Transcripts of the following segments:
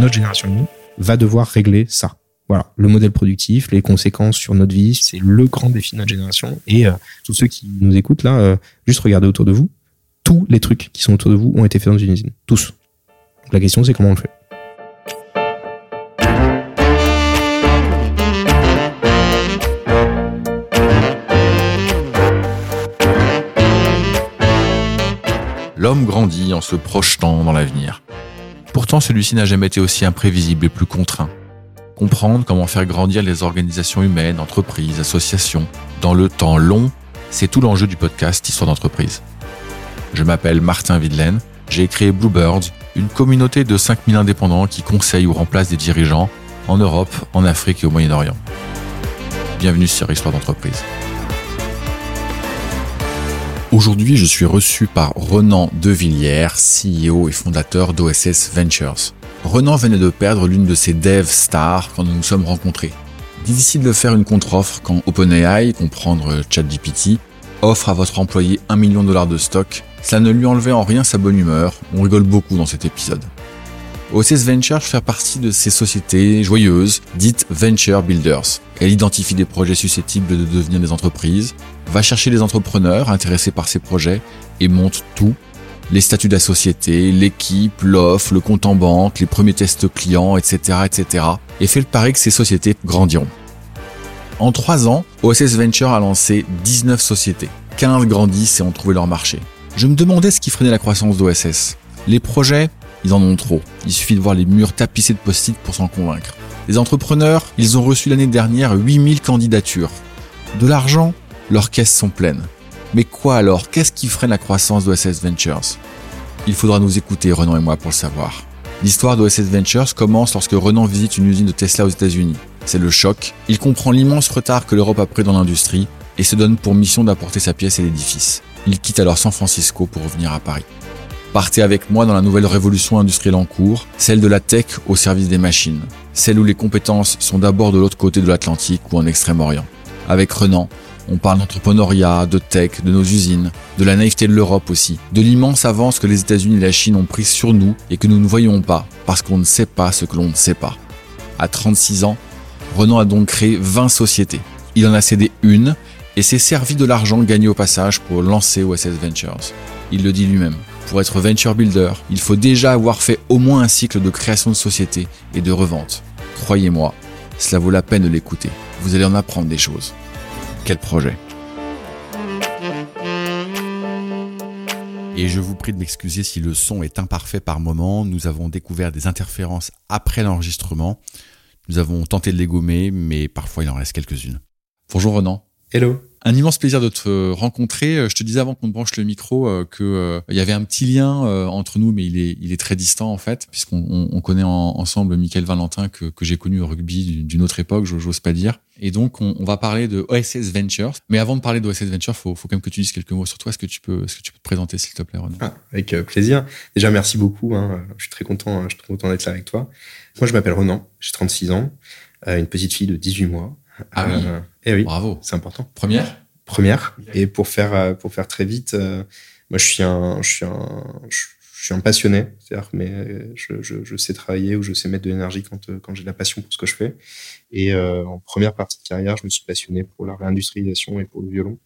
notre génération nous, va devoir régler ça. Voilà, le modèle productif, les conséquences sur notre vie, c'est le grand défi de notre génération. Et euh, tous ceux qui nous écoutent là, euh, juste regardez autour de vous. Tous les trucs qui sont autour de vous ont été faits dans une usine. Tous. la question, c'est comment on le fait? L'homme grandit en se projetant dans l'avenir. Pourtant, celui-ci n'a jamais été aussi imprévisible et plus contraint comprendre comment faire grandir les organisations humaines, entreprises, associations, dans le temps long, c'est tout l'enjeu du podcast Histoire d'entreprise. Je m'appelle Martin Videlaine, j'ai créé Bluebirds, une communauté de 5000 indépendants qui conseillent ou remplacent des dirigeants en Europe, en Afrique et au Moyen-Orient. Bienvenue sur Histoire d'entreprise. Aujourd'hui, je suis reçu par Renan Devilliers, CEO et fondateur d'OSS Ventures. Renan venait de perdre l'une de ses devs stars quand nous nous sommes rencontrés. Difficile de faire une contre-offre quand OpenAI, comprendre ChatGPT, offre à votre employé 1 million de dollars de stock. Cela ne lui enlevait en rien sa bonne humeur. On rigole beaucoup dans cet épisode. OSS Venture fait partie de ces sociétés joyeuses, dites Venture Builders. Elle identifie des projets susceptibles de devenir des entreprises, va chercher des entrepreneurs intéressés par ces projets et monte tout les statuts de la société, l'équipe, l'offre, le compte en banque, les premiers tests clients, etc., etc. et fait le pari que ces sociétés grandiront. En trois ans, OSS Venture a lancé 19 sociétés. 15 grandissent et ont trouvé leur marché. Je me demandais ce qui freinait la croissance d'OSS. Les projets, ils en ont trop. Il suffit de voir les murs tapissés de post-it pour s'en convaincre. Les entrepreneurs, ils ont reçu l'année dernière 8000 candidatures. De l'argent, leurs caisses sont pleines. Mais quoi alors? Qu'est-ce qui freine la croissance d'OSS Ventures? Il faudra nous écouter, Renan et moi, pour le savoir. L'histoire d'OSS Ventures commence lorsque Renan visite une usine de Tesla aux États-Unis. C'est le choc. Il comprend l'immense retard que l'Europe a pris dans l'industrie et se donne pour mission d'apporter sa pièce à l'édifice. Il quitte alors San Francisco pour revenir à Paris. Partez avec moi dans la nouvelle révolution industrielle en cours, celle de la tech au service des machines, celle où les compétences sont d'abord de l'autre côté de l'Atlantique ou en Extrême-Orient. Avec Renan, on parle d'entrepreneuriat, de tech, de nos usines, de la naïveté de l'Europe aussi, de l'immense avance que les États-Unis et la Chine ont prise sur nous et que nous ne voyons pas parce qu'on ne sait pas ce que l'on ne sait pas. À 36 ans, Renan a donc créé 20 sociétés. Il en a cédé une et s'est servi de l'argent gagné au passage pour lancer OSS Ventures. Il le dit lui-même. Pour être venture builder, il faut déjà avoir fait au moins un cycle de création de société et de revente. Croyez-moi, cela vaut la peine de l'écouter. Vous allez en apprendre des choses. Quel projet Et je vous prie de m'excuser si le son est imparfait par moment. Nous avons découvert des interférences après l'enregistrement. Nous avons tenté de les gommer, mais parfois il en reste quelques-unes. Bonjour Renan. Hello. Un immense plaisir de te rencontrer. Euh, je te disais avant qu'on branche le micro euh, que euh, il y avait un petit lien entre nous, mais il est, très distant en fait, puisqu'on on, connaît ensemble Michael Valentin que, j'ai connu au rugby d'une autre époque, j'ose pas dire. Et donc on, va parler de OSS Ventures. Mais avant de parler d'OSS Ventures, faut, faut quand même que tu dises quelques mots sur toi. Est-ce que tu peux, te présenter s'il te plaît, Renan ah, Avec plaisir. Déjà merci beaucoup. Hein. Je suis très content, je suis très content d'être là avec toi. Moi je m'appelle Renan, j'ai 36 ans, une petite fille de 18 mois. Ah oui. et eh oui. Bravo. C'est important. Première? Première. Et pour faire, euh, pour faire très vite, euh, moi, je suis un, je suis un, je suis un passionné. C'est-à-dire, mais je, je, je, sais travailler ou je sais mettre de l'énergie quand, euh, quand j'ai de la passion pour ce que je fais. Et en première partie de carrière, je me suis passionné pour la réindustrialisation et pour le violon.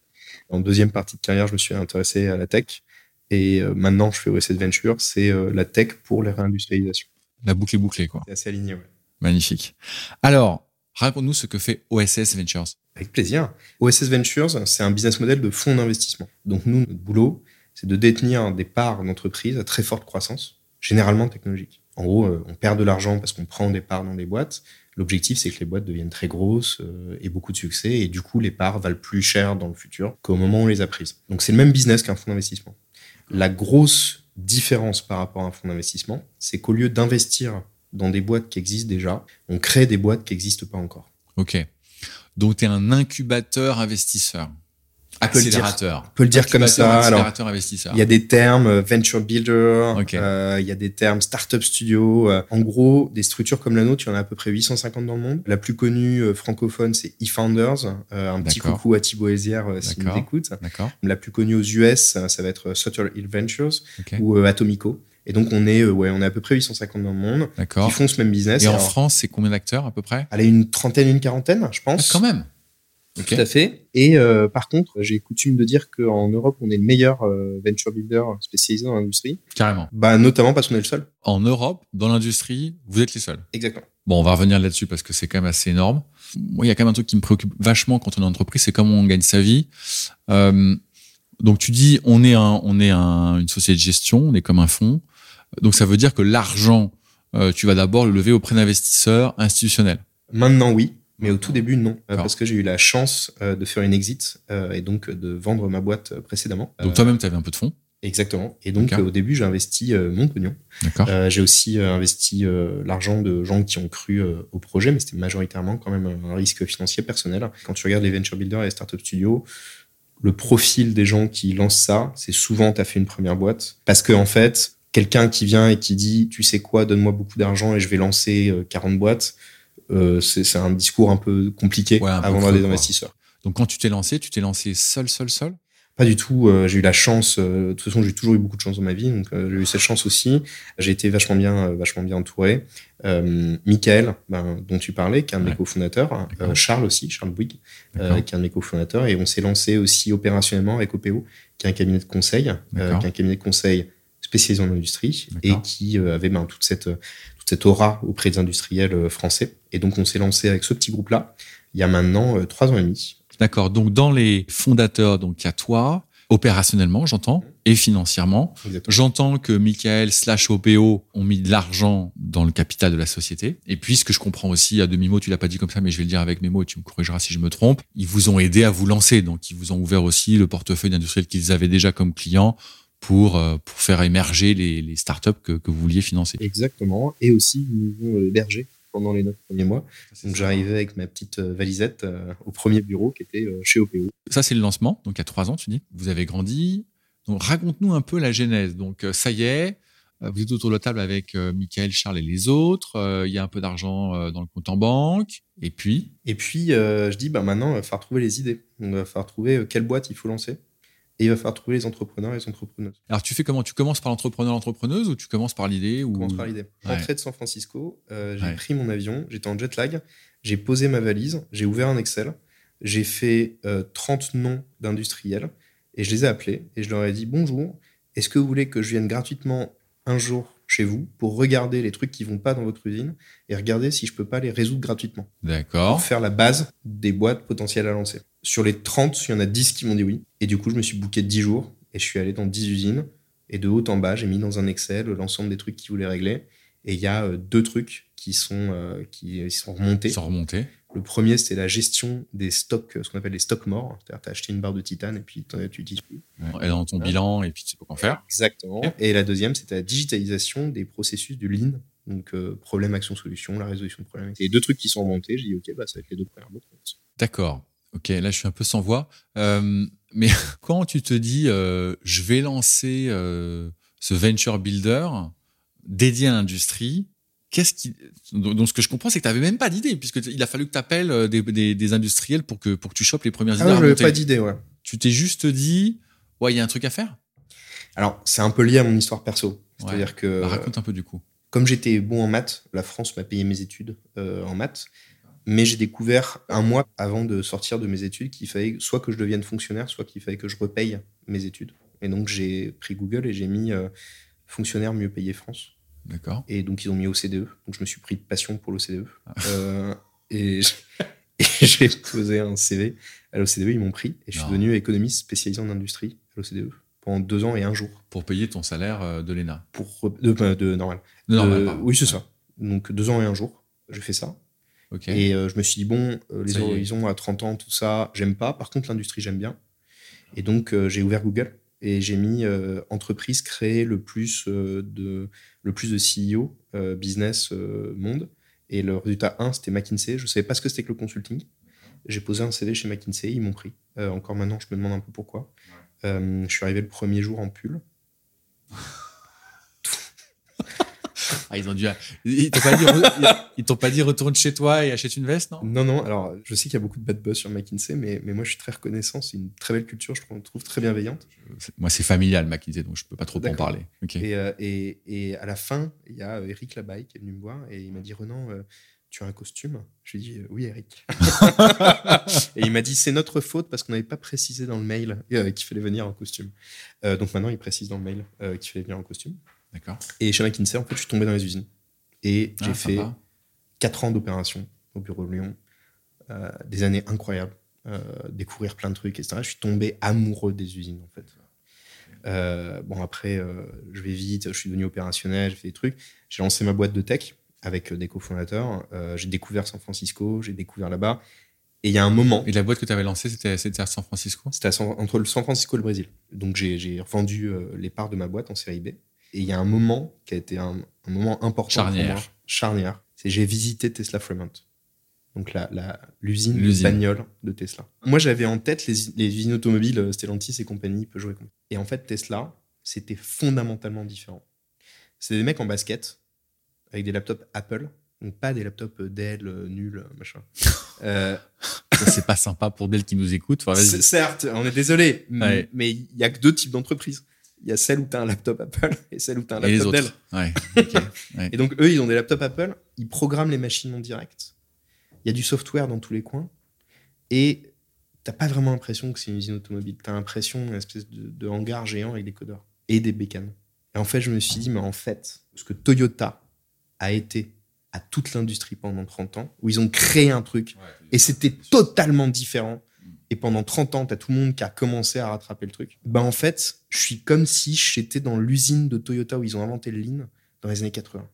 En deuxième partie de carrière, je me suis intéressé à la tech. Et maintenant, je fais OSS Venture, c'est la tech pour les réindustrialisations. La boucle est bouclée, quoi. C'est assez aligné, ouais. Magnifique. Alors, raconte-nous ce que fait OSS Ventures. Avec plaisir. OSS Ventures, c'est un business model de fonds d'investissement. Donc nous, notre boulot, c'est de détenir des parts d'entreprises à très forte croissance, généralement technologique. En gros, euh, on perd de l'argent parce qu'on prend des parts dans des boîtes. L'objectif, c'est que les boîtes deviennent très grosses euh, et beaucoup de succès, et du coup, les parts valent plus cher dans le futur qu'au moment où on les a prises. Donc c'est le même business qu'un fonds d'investissement. La grosse différence par rapport à un fonds d'investissement, c'est qu'au lieu d'investir dans des boîtes qui existent déjà, on crée des boîtes qui n'existent pas encore. Ok. Donc, tu es un incubateur investisseur. Accélérateur. On peut le dire comme ça. Accélérateur investisseur. Il y a des termes euh, venture builder, euh, il y a des termes startup studio. Euh, en gros, des structures comme la nôtre, il y en a à peu près 850 dans le monde. La plus connue francophone, c'est eFounders. un petit coucou à Thibaut Hézière s'il nous écoute. La plus connue aux US, ça va être Sutter Hill Ventures ou Atomico. Et donc, on est, ouais, on est à peu près 850 dans le monde qui font ce même business. Et, en France, c'est combien d'acteurs à peu près? Allez, une trentaine, une quarantaine, je pense. Ah, quand même. Tout à fait. Et euh, par contre, j'ai coutume de dire qu'en Europe, on est le meilleur euh, venture builder spécialisé dans l'industrie. Carrément. Bah, notamment parce qu'on est le seul. En Europe, dans l'industrie, vous êtes les seuls. Exactement. Bon, on va revenir là-dessus parce que c'est quand même assez énorme. Moi, il y a quand même un truc qui me préoccupe vachement quand on est en entreprise, c'est comment on gagne sa vie. Euh, donc, tu dis, on est un, on est un, une société de gestion, on est comme un fonds. Donc, ça veut dire que l'argent, euh, tu vas d'abord le lever auprès d'investisseurs institutionnels. Maintenant, oui. Mais au tout début, non, euh, parce que j'ai eu la chance euh, de faire une exit euh, et donc de vendre ma boîte précédemment. Donc toi-même, tu avais un peu de fonds Exactement. Et donc au début, j'ai investi mon pognon. j'ai aussi investi l'argent de gens qui ont cru au projet, mais c'était majoritairement quand même un risque financier personnel. Quand tu regardes les venture builders et les startup studios, le profil des gens qui lancent ça, c'est souvent tu as fait une première boîte. Parce que en fait, quelqu'un qui vient et qui dit, tu sais quoi, donne-moi beaucoup d'argent et je vais lancer 40 boîtes euh, c'est un discours un peu compliqué à vendre à des investisseurs. Donc quand tu t'es lancé, tu t'es lancé seul, seul, seul? Pas du tout. Euh, j'ai eu la chance. Euh, de toute façon, j'ai toujours eu beaucoup de chance dans ma vie, donc j'ai eu cette chance aussi. J'ai été vachement bien, vachement bien entouré. Michael, ben, dont tu parlais, qui est un de mes cofondateurs. Charles aussi, Charles Bouygues, qui est un de mes cofondateurs. Et on s'est lancé aussi opérationnellement avec OPO, qui est un cabinet de conseil, qui est un cabinet de conseil spécialisé en industrie et qui avait ben, toute cette cette aura auprès des industriels euh, français. Et donc, on s'est lancé avec ce petit groupe-là il y a maintenant euh, trois ans et demi. D'accord. Donc, dans les fondateurs, donc il y a toi, opérationnellement, j'entends, et financièrement. J'entends que Michael slash OPO ont mis de l'argent dans le capital de la société. Et puis, ce que je comprends aussi, à demi-mot, tu l'as pas dit comme ça, mais je vais le dire avec mes mots et tu me corrigeras si je me trompe. Ils vous ont aidé à vous lancer. Donc, ils vous ont ouvert aussi le portefeuille d'industriels qu'ils avaient déjà comme clients pour, euh, pour faire émerger les, les startups que, que vous vouliez financer. Exactement. Et aussi, nous ont hébergés pendant les neuf premiers mois. Donc j'arrivais avec ma petite euh, valisette euh, au premier bureau qui était chez OPO. Ça, c'est le lancement. Donc il y a trois ans, tu dis. Vous avez grandi. Donc raconte-nous un peu la genèse. Donc ça y est, vous êtes autour de la table avec Michael, Charles et les autres. Il y a un peu d'argent dans le compte en banque. Et puis? Et puis, je dis, bah, maintenant, il va falloir trouver les idées. il va falloir trouver quelle boîte il faut lancer. Et il va falloir trouver les entrepreneurs et les entrepreneuses. Alors, tu fais comment? Tu commences par l'entrepreneur, l'entrepreneuse ou tu commences par l'idée ou... Je commence par l'idée. Rentrée de San Francisco, euh, j'ai pris mon avion, j'étais en jet lag, j'ai posé ma valise, j'ai ouvert un Excel, j'ai fait 30 euh, noms d'industriels et je les ai appelés et je leur ai dit Bonjour, est-ce que vous voulez que je vienne gratuitement un jour chez vous pour regarder les trucs qui vont pas dans votre usine et regarder si je peux pas les résoudre gratuitement? D'accord. Pour faire la base des boîtes potentielles à lancer. Sur les 30, il y en a 10 qui m'ont dit oui. Et du coup, je me suis booké 10 jours et je suis allé dans 10 usines. Et de haut en bas, j'ai mis dans un Excel l'ensemble des trucs qu'ils voulaient régler. Et il y a euh, deux trucs qui sont, euh, qui sont remontés. sont remontés. Le premier, c'était la gestion des stocks, ce qu'on appelle les stocks morts. C'est-à-dire, tu as acheté une barre de titane et puis tu dis plus. Elle est dans ton bilan et puis tu sais pas quoi faire. Exactement. Et la deuxième, c'était la digitalisation des processus du lean. Donc, euh, problème, action, solution, la résolution de problèmes. Et deux trucs qui sont remontés. J'ai dit, OK, bah, ça va être les deux premières. D'accord. Ok, là je suis un peu sans voix. Euh, mais quand tu te dis, euh, je vais lancer euh, ce venture builder dédié à l'industrie, qu'est-ce qui donc ce que je comprends c'est que tu n'avais même pas d'idée puisqu'il a fallu que tu appelles des, des, industriels pour que pour que tu chopes les premières ah idées. Non, pas d'idée, ouais. Tu t'es juste dit, ouais, il y a un truc à faire? Alors c'est un peu lié à mon histoire perso. C'est-à-dire que bah, raconte un peu du coup. Comme j'étais bon en maths, la France m'a payé mes études en maths. Mais j'ai découvert un mois avant de sortir de mes études qu'il fallait soit que je devienne fonctionnaire, soit qu'il fallait que je repaye mes études. Et donc j'ai pris Google et j'ai mis euh, fonctionnaire mieux payé France. D'accord. Et donc ils ont mis OCDE. Donc je me suis pris de passion pour l'OCDE. Ah. Euh, et j'ai posé un CV à l'OCDE, ils m'ont pris. Et je suis devenu économiste spécialisé en industrie à l'OCDE pendant deux ans et un jour. Pour payer ton salaire euh, de l'ENA Pour, de, de, normal. normal oui, c'est ça. Donc deux ans et un jour, j'ai fait ça. Et euh, je me suis dit, bon, euh, les horizons à 30 ans, tout ça, j'aime pas. Par contre, l'industrie, j'aime bien. Et donc, euh, j'ai ouvert Google et j'ai mis entreprise créer le plus de, le plus de CEO business monde. Et le résultat 1, c'était McKinsey. Je ne savais pas ce que c'était que le consulting. J'ai posé un CV chez McKinsey, ils m'ont pris. encore maintenant, je me demande un peu pourquoi. je suis arrivé le premier jour en pull. Ah, ils ont dû. Ils t'ont pas dit, pas retourne chez toi et achète une veste, non? Non, non, alors je sais qu'il y a beaucoup de bad buzz sur McKinsey, mais, mais moi je suis très reconnaissant. C'est une très belle culture, je trouve très bienveillante. Moi, c'est familial, McKinsey, donc je peux pas trop en parler. Et, euh, et, et à la fin, il y a euh, Eric Labaye qui est venu me voir et il m'a dit Renan, euh, tu as un costume? Je lui ai dit Oui, Eric. et il m'a dit C'est notre faute parce qu'on n'avait pas précisé dans le mail euh, qu'il fallait venir en costume. Euh, donc maintenant, il précise dans le mail euh, qu'il fallait venir en costume. D'accord. Et chez McKinsey, en fait, je suis tombé dans les usines. Et j'ai Ah, fait sympa. 4 ans d'opération au bureau de Lyon, euh, des années incroyables, euh, découvrir plein de trucs, etc. Je suis tombé amoureux des usines, en fait. Euh, bon, après, je vais vite, je suis devenu opérationnel, j'ai fait des trucs. J'ai lancé ma boîte de tech avec des cofondateurs. J'ai découvert San Francisco, j'ai découvert là-bas. Et il y a un moment, Et la boîte que tu avais lancée, c'était c'était à San Francisco? C'était à San- entre le San Francisco et le Brésil. Donc j'ai j'ai revendu les parts de ma boîte en série B. Et il y a un moment qui a été un, un moment important. Charnière. Pour moi. Charnière. C'est j'ai visité Tesla Fremont. Donc la- la- l'usine de L'usine. Tesla. Moi j'avais en tête les, les usines automobiles euh, Stellantis et compagnie, Peugeot et compagnie. Et en fait Tesla, c'était fondamentalement différent. C'est des mecs en basket avec des laptops Apple. Donc pas des laptops euh, Dell euh, nuls, machin. Euh, c'est pas sympa pour Dell qui nous écoute. Enfin, Certes, on est désolé, Ouais. mais il y a que deux types d'entreprises. Il y a celle où tu as un laptop Apple et celle où tu as un laptop Dell. Ouais. Et donc, eux, ils ont des laptops Apple, ils programment les machines en direct. Il y a du software dans tous les coins. Et t'as pas vraiment l'impression que c'est une usine automobile. Tu as l'impression d'une espèce de, de hangar géant avec des codeurs et des bécanes. Et en fait, je me suis dit, mais en fait, parce que Toyota a été à toute l'industrie pendant 30 ans, où ils ont créé un truc et c'était totalement différent. Et pendant 30 ans, t'as tout le monde qui a commencé à rattraper le truc. Ben en fait, je suis comme si j'étais dans l'usine de Toyota où ils ont inventé le lean dans les années 80.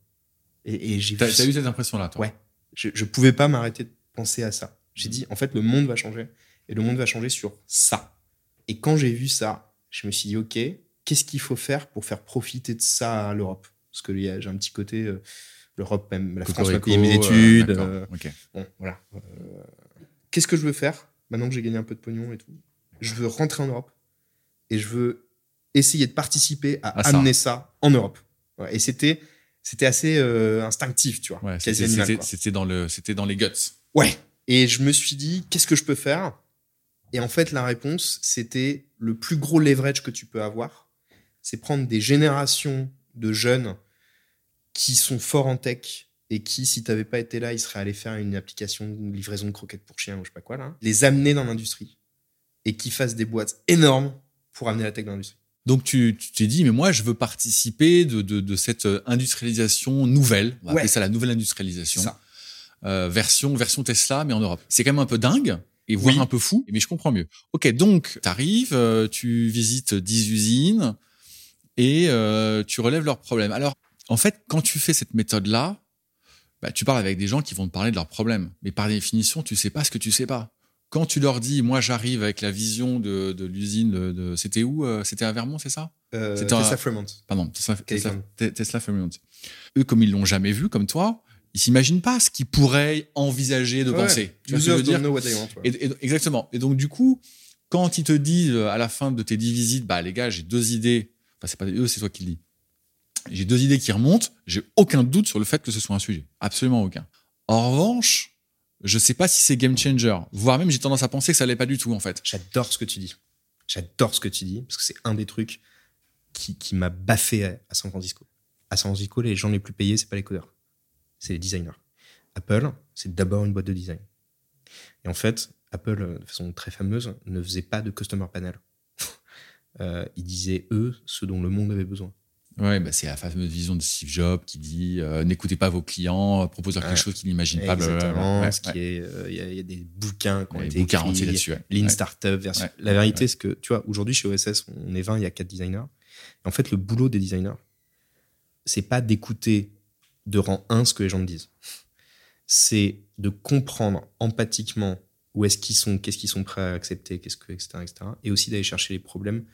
Et, et j'ai T'as eu cette impression-là, toi Ouais. je, je pouvais pas m'arrêter de penser à ça. J'ai dit, en fait, le monde va changer. Et le monde va changer sur ça. Et quand j'ai vu ça, je me suis dit, OK, qu'est-ce qu'il faut faire pour faire profiter de ça à l'Europe? Parce que j'ai un petit côté, euh, l'Europe, même la France m'a Cocorico, payé mes euh, études. euh, ok. Bon, voilà. Euh, Qu'est-ce que je veux faire maintenant que j'ai gagné un peu de pognon et tout Je veux rentrer en Europe et je veux essayer de participer à Ah, amener ça en Europe. Ouais, et c'était c'était assez euh, instinctif, tu vois, Ouais, c'était dans, le- c'était dans les guts. Ouais. Et je me suis dit, qu'est-ce que je peux faire? Et en fait, la réponse, c'était le plus gros leverage que tu peux avoir, c'est prendre des générations de jeunes qui sont forts en tech et qui, si tu n'avais pas été là, ils seraient allés faire une application de livraison de croquettes pour chiens ou je sais pas quoi, là. Les amener dans l'industrie et qui fassent des boîtes énormes pour amener la tech dans l'industrie. Donc tu t'es dit, mais moi, je veux participer de, de, de cette euh, industrialisation nouvelle. On va Ouais. appeler ça la nouvelle industrialisation. Ça. Euh, version, version Tesla, mais en Europe. C'est quand même un peu dingue et voire Oui. un peu fou, mais je comprends mieux. Ok, donc tu arrives, tu visites 10 usines et euh, tu relèves leurs problèmes. Alors, en fait, quand tu fais cette méthode-là, bah, tu parles avec des gens qui vont te parler de leurs problèmes. Mais par définition, tu sais pas ce que tu sais pas. Quand tu leur dis, moi j'arrive avec la vision de, de l'usine de, de- c'était où euh, C'était à Vermont, c'est ça Euh, Tesla Fremont. Pardon, Tesla, Tesla, Tesla Fremont. Eux, comme ils l'ont jamais vu, comme toi, ils s'imaginent pas ce qu'ils pourraient envisager de Ouais, penser. Tu vois ce que je users veux dire want, ouais. et, et- exactement. Et donc, du coup, quand ils te disent euh, à la fin de tes 10 visites, bah, les gars, j'ai deux idées. Enfin, c'est pas eux, c'est toi qui le dis. J'ai deux idées qui remontent. J'ai aucun doute sur le fait que ce soit un sujet. Absolument aucun. En revanche, je sais pas si c'est game changer. Voire même, j'ai tendance à penser que ça l'est pas du tout, en fait. J'adore ce que tu dis. J'adore ce que tu dis, parce que c'est un des trucs qui, qui m'a baffé à, à San Francisco. À San Francisco, les gens les plus payés, c'est pas les codeurs, c'est les designers. Apple, c'est d'abord une boîte de design. Et en fait, Apple, euh, de façon très fameuse, ne faisait pas de customer panel. Euh, ils disaient, eux, ce dont le monde avait besoin. Ouais, bah, c'est la fameuse vision de Steve Jobs qui dit euh, n'écoutez pas vos clients, proposez-leur Ouais. quelque chose qu'ils n'imaginent pas. Exactement. Ouais, ce ouais. qui est, euh, il y, a- il y a des bouquins qui ont été bouquins écrits, là-dessus. Lean. Startup version. Ouais. La vérité, c'est que, tu vois, aujourd'hui, chez OSS, on est 20, il y a 4 designers. Et en fait, le boulot des designers, c'est pas d'écouter de rang 1 ce que les gens me disent. C'est de comprendre empathiquement où est-ce qu'ils sont, qu'est-ce qu'ils sont prêts à accepter, qu'est-ce que, etc., etc. Et aussi d'aller chercher les problèmes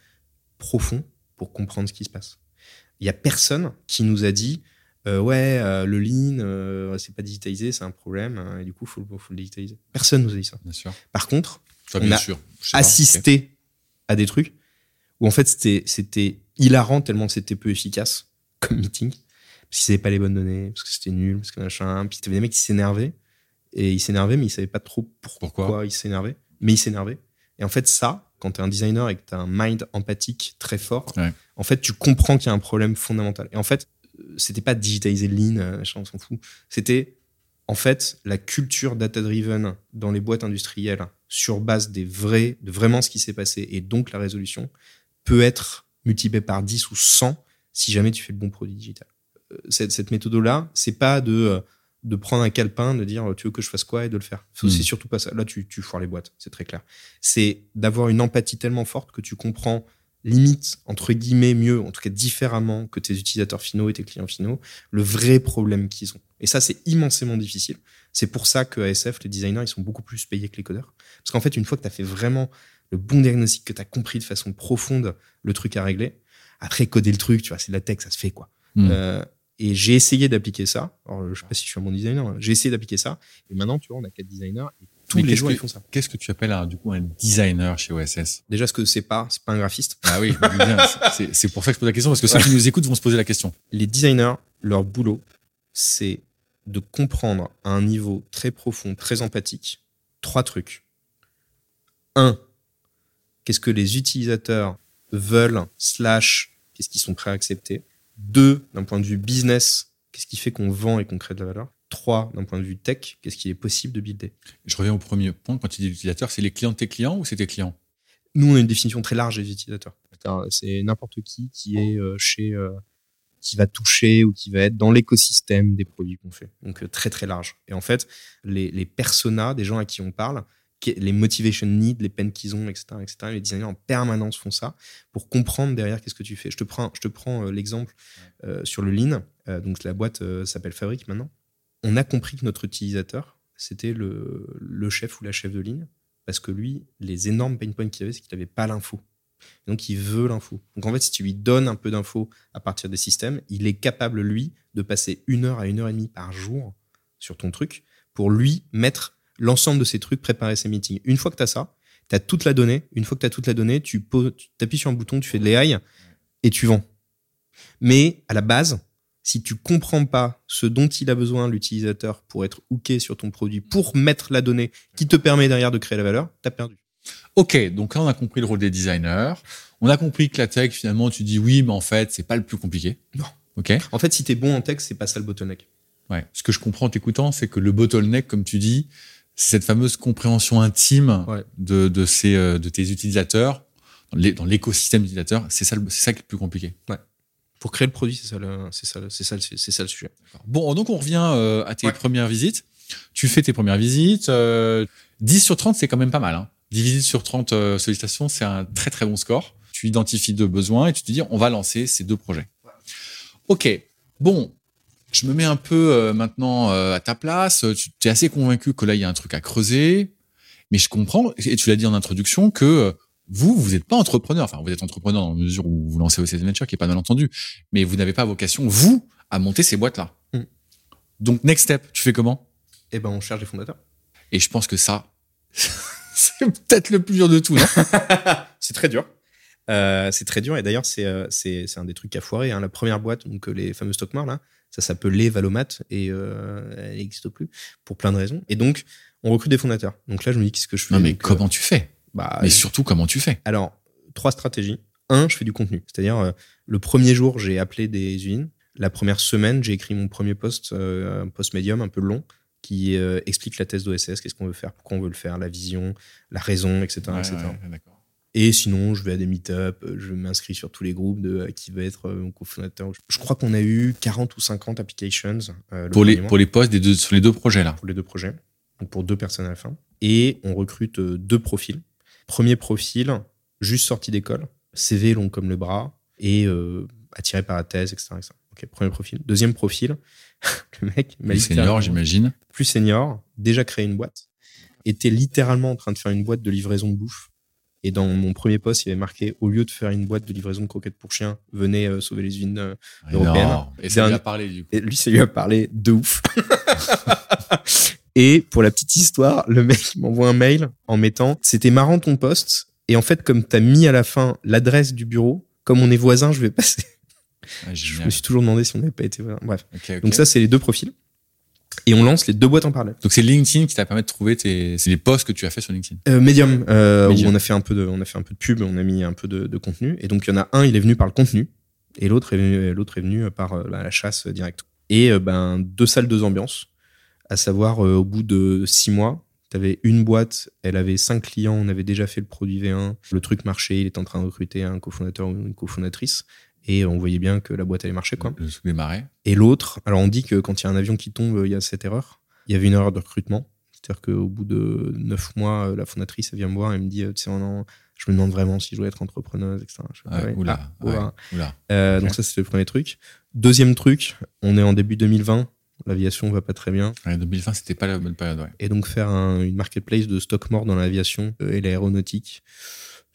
profonds pour comprendre ce qui se passe. Il y a personne qui nous a dit, euh, ouais, euh, le lean, euh, c'est pas digitalisé, c'est un problème, hein, et du coup, faut, le- faut le digitaliser. Personne nous a dit ça. Bien sûr. Par contre, Toi, On bien a sûr. Pas. assister à des trucs où en fait c'était c'était hilarant tellement c'était peu efficace comme meeting parce qu'ils n'avaient pas les bonnes données, parce que c'était nul, parce que machin. Puis t'avais des mecs qui s'énervaient. Et ils s'énervaient, mais ils savaient pas trop pourquoi, ils s'énervaient. Mais ils s'énervaient. Et en fait, ça, quand tu es un designer et que tu as un mind empathique très fort, en fait, tu comprends qu'il y a un problème fondamental. Et en fait, c'était pas digitaliser lean, euh, on s'en fout. C'était, en fait, la culture data-driven dans les boîtes industrielles sur base des vrais, de vraiment ce qui s'est passé et donc la résolution peut être multipliée par 10 ou 100 si jamais tu fais le bon produit digital. Euh, cette, cette méthode-là, c'est pas de euh, de prendre un calepin, de dire tu veux que je fasse quoi et de le faire. C'est hmm. surtout pas ça. Là, tu, tu foires les boîtes, c'est très clair. C'est d'avoir une empathie tellement forte que tu comprends limite, entre guillemets, mieux, en tout cas différemment que tes utilisateurs finaux et tes clients finaux, le vrai problème qu'ils ont. Et ça, c'est immensément difficile. C'est pour ça que ASF, les designers, ils sont beaucoup plus payés que les codeurs. Parce qu'en fait, une fois que tu as fait vraiment le bon diagnostic, que tu as compris de façon profonde le truc à régler, après, coder le truc, tu vois, c'est de la tech, ça se fait, quoi. Hmm. Euh, et j'ai essayé d'appliquer ça. Alors, je sais pas si je suis un bon designer. Hein. J'ai essayé d'appliquer ça. Et maintenant, tu vois, on a quatre designers. Et tous les jours, ils font ça. Qu'est-ce que tu appelles un, du coup un designer chez OSS Déjà, ce que c'est pas, c'est pas un graphiste. Ah oui, c'est pour ça que je pose la question parce que ceux qui nous écoutent vont se poser la question. Les designers, leur boulot, c'est de comprendre à un niveau très profond, très empathique, trois trucs. Un, qu'est-ce que les utilisateurs veulent, slash, qu'est-ce qu'ils sont prêts à accepter. Deux, d'un point de vue business, qu'est-ce qui fait qu'on vend et qu'on crée de la valeur? Trois, d'un point de vue tech, qu'est-ce qui est possible de builder? Je reviens au premier point, quand tu dis l'utilisateur, c'est les clients de tes clients ou c'est tes clients? Nous, on a une définition très large des utilisateurs. C'est n'importe qui qui est euh, chez... Euh, qui va toucher ou qui va être dans l'écosystème des produits qu'on fait. Donc euh, très très large. Et en fait, les, les personas des gens à qui on parle, les motivation needs, les peines qu'ils ont, etc., etc. Les designers en permanence font ça pour comprendre derrière qu'est-ce que tu fais. Je te prends, je te prends euh, l'exemple euh, sur le Lean. Euh, donc la boîte s'appelle Fabric maintenant. On a compris que notre utilisateur, c'était le, le, chef ou la chef de ligne, parce que lui, les énormes pain points qu'il avait, c'est qu'il n'avait pas l'info. Donc il veut l'info. Donc en fait, si tu lui donnes un peu d'infos à partir des systèmes, il est capable, lui, de passer une heure à une heure et demie par jour sur ton truc pour lui mettre l'ensemble de ces trucs, préparer ces meetings. Une fois que tu as ça, tu as toute la donnée. Une fois que tu as toute la donnée, tu appuies sur un bouton, tu fais de l'AI et tu vends. Mais à la base, si tu comprends pas ce dont il a besoin l'utilisateur pour être hooké sur ton produit, pour mettre la donnée qui te permet derrière de créer la valeur, tu as perdu. Ok, donc là on a compris le rôle des designers. On a compris que la tech, finalement, tu dis oui, mais en fait, c'est pas le plus compliqué. Non. Ok. En fait, si tu es bon en tech, c'est pas ça le bottleneck. Ouais. Ce que je comprends en t'écoutant, c'est que le bottleneck, comme tu dis, cette fameuse compréhension intime de, de, ces, euh, de tes utilisateurs, dans l'écosystème utilisateur, c'est ça, c'est ça qui est le plus compliqué. Ouais. Pour créer le produit, c'est ça, c'est ça, c'est ça, c'est ça le sujet. Bon, donc on revient euh, à tes premières visites. Tu fais tes premières visites. Euh, 10 sur 30, c'est quand même pas mal. Hein. 10 visites sur 30 euh, sollicitations, c'est un très très bon score. Tu identifies deux besoins et tu te dis, on va lancer ces deux projets. Ok. Bon, je me mets un peu euh, maintenant euh, à ta place. Tu es assez convaincu que là, il y a un truc à creuser. Mais je comprends, et tu l'as dit en introduction, que euh, vous, vous n'êtes pas entrepreneur. Enfin, vous êtes entrepreneur dans la mesure où vous lancez OCS Venture, qui est pas mal entendu. Mais vous n'avez pas vocation, vous, à monter ces boîtes-là. Mm. Donc, next step, tu fais comment? Eh ben, on cherche des fondateurs. Et je pense que ça, c'est peut-être le plus dur de tout, non? C'est très dur. c'est très dur. Et d'ailleurs, c'est c'est un des trucs à foirer. Hein. La première boîte, donc les fameux Stockmar, là, ça s'appelait Valomat et euh, elle n'existe plus pour plein de raisons. Et donc, on recrute des fondateurs. Donc là, je me dis qu'est-ce que je fais. Non, mais comment tu fais? bah, Mais surtout, comment tu fais? Alors, trois stratégies. Un, je fais du contenu. C'est-à-dire, euh, le premier jour, j'ai appelé des usines. La première semaine, j'ai écrit mon premier post, euh, un post médium un peu long, qui explique la thèse d'OSS, qu'est-ce qu'on veut faire, pourquoi on veut le faire, la vision, la raison, etc. etc. Et sinon, je vais à des meet-up, euh, je m'inscris sur tous les groupes de euh, qui va être euh, mon cofondateur. Je crois qu'on a eu 40 ou 50 applications. pour, les, pour les postes des deux, sur les deux projets là Pour les deux projets. Donc pour deux personnes à la fin. Et on recrute deux profils. Premier profil, juste sorti d'école, CV long comme le bras et attiré par la thèse, etc., Ok, premier profil. Deuxième profil, le mec, plus senior, j'imagine. Plus senior, déjà créé une boîte, était littéralement en train de faire une boîte de livraison de bouffe et dans mon premier poste, il y avait marqué au lieu de faire une boîte de livraison de croquettes pour chiens, venez euh, sauver les usines euh, européennes. Et ça lui a parlé du coup. Et lui, ça lui a parlé de ouf. et pour la petite histoire, le mec m'envoie un mail en mettant c'était marrant ton poste et en fait comme t'as mis à la fin l'adresse du bureau, comme on est voisins, je vais passer. je me suis toujours demandé si on n'avait pas été. Bref. Donc ça, c'est les deux profils. Et on lance les deux boîtes en parallèle. Donc c'est LinkedIn qui t'a permis de trouver tes, c'est les posts que tu as fait sur LinkedIn. Euh, Medium, euh, où on a fait un peu de, on a fait un peu de pub, on a mis un peu de, de contenu. Et donc il y en a un, il est venu par le contenu, et l'autre est venu, l'autre est venu par euh, la chasse directe. Et ben deux salles, deux ambiances. À savoir, au bout de six mois, tu avais une boîte, elle avait cinq clients, on avait déjà fait le produit V1, le truc marchait, il était en train de recruter un cofondateur ou une cofondatrice et on voyait bien que la boîte allait marcher quoi. Le. Et l'autre, alors on dit que quand il y a un avion qui tombe, il y a cette erreur. Il y avait une erreur de recrutement, c'est-à-dire qu'au bout de neuf mois, la fondatrice elle vient me voir et me dit, tu sais, je me demande vraiment si je dois être entrepreneuse, etc. oula, ah, euh, Donc ça c'est le premier truc. Deuxième truc, on est en début 2020. L'aviation va pas très bien. Ouais, 2020, c'était pas la bonne période. Ouais. Et donc faire une marketplace de stock mort dans l'aviation et l'aéronautique,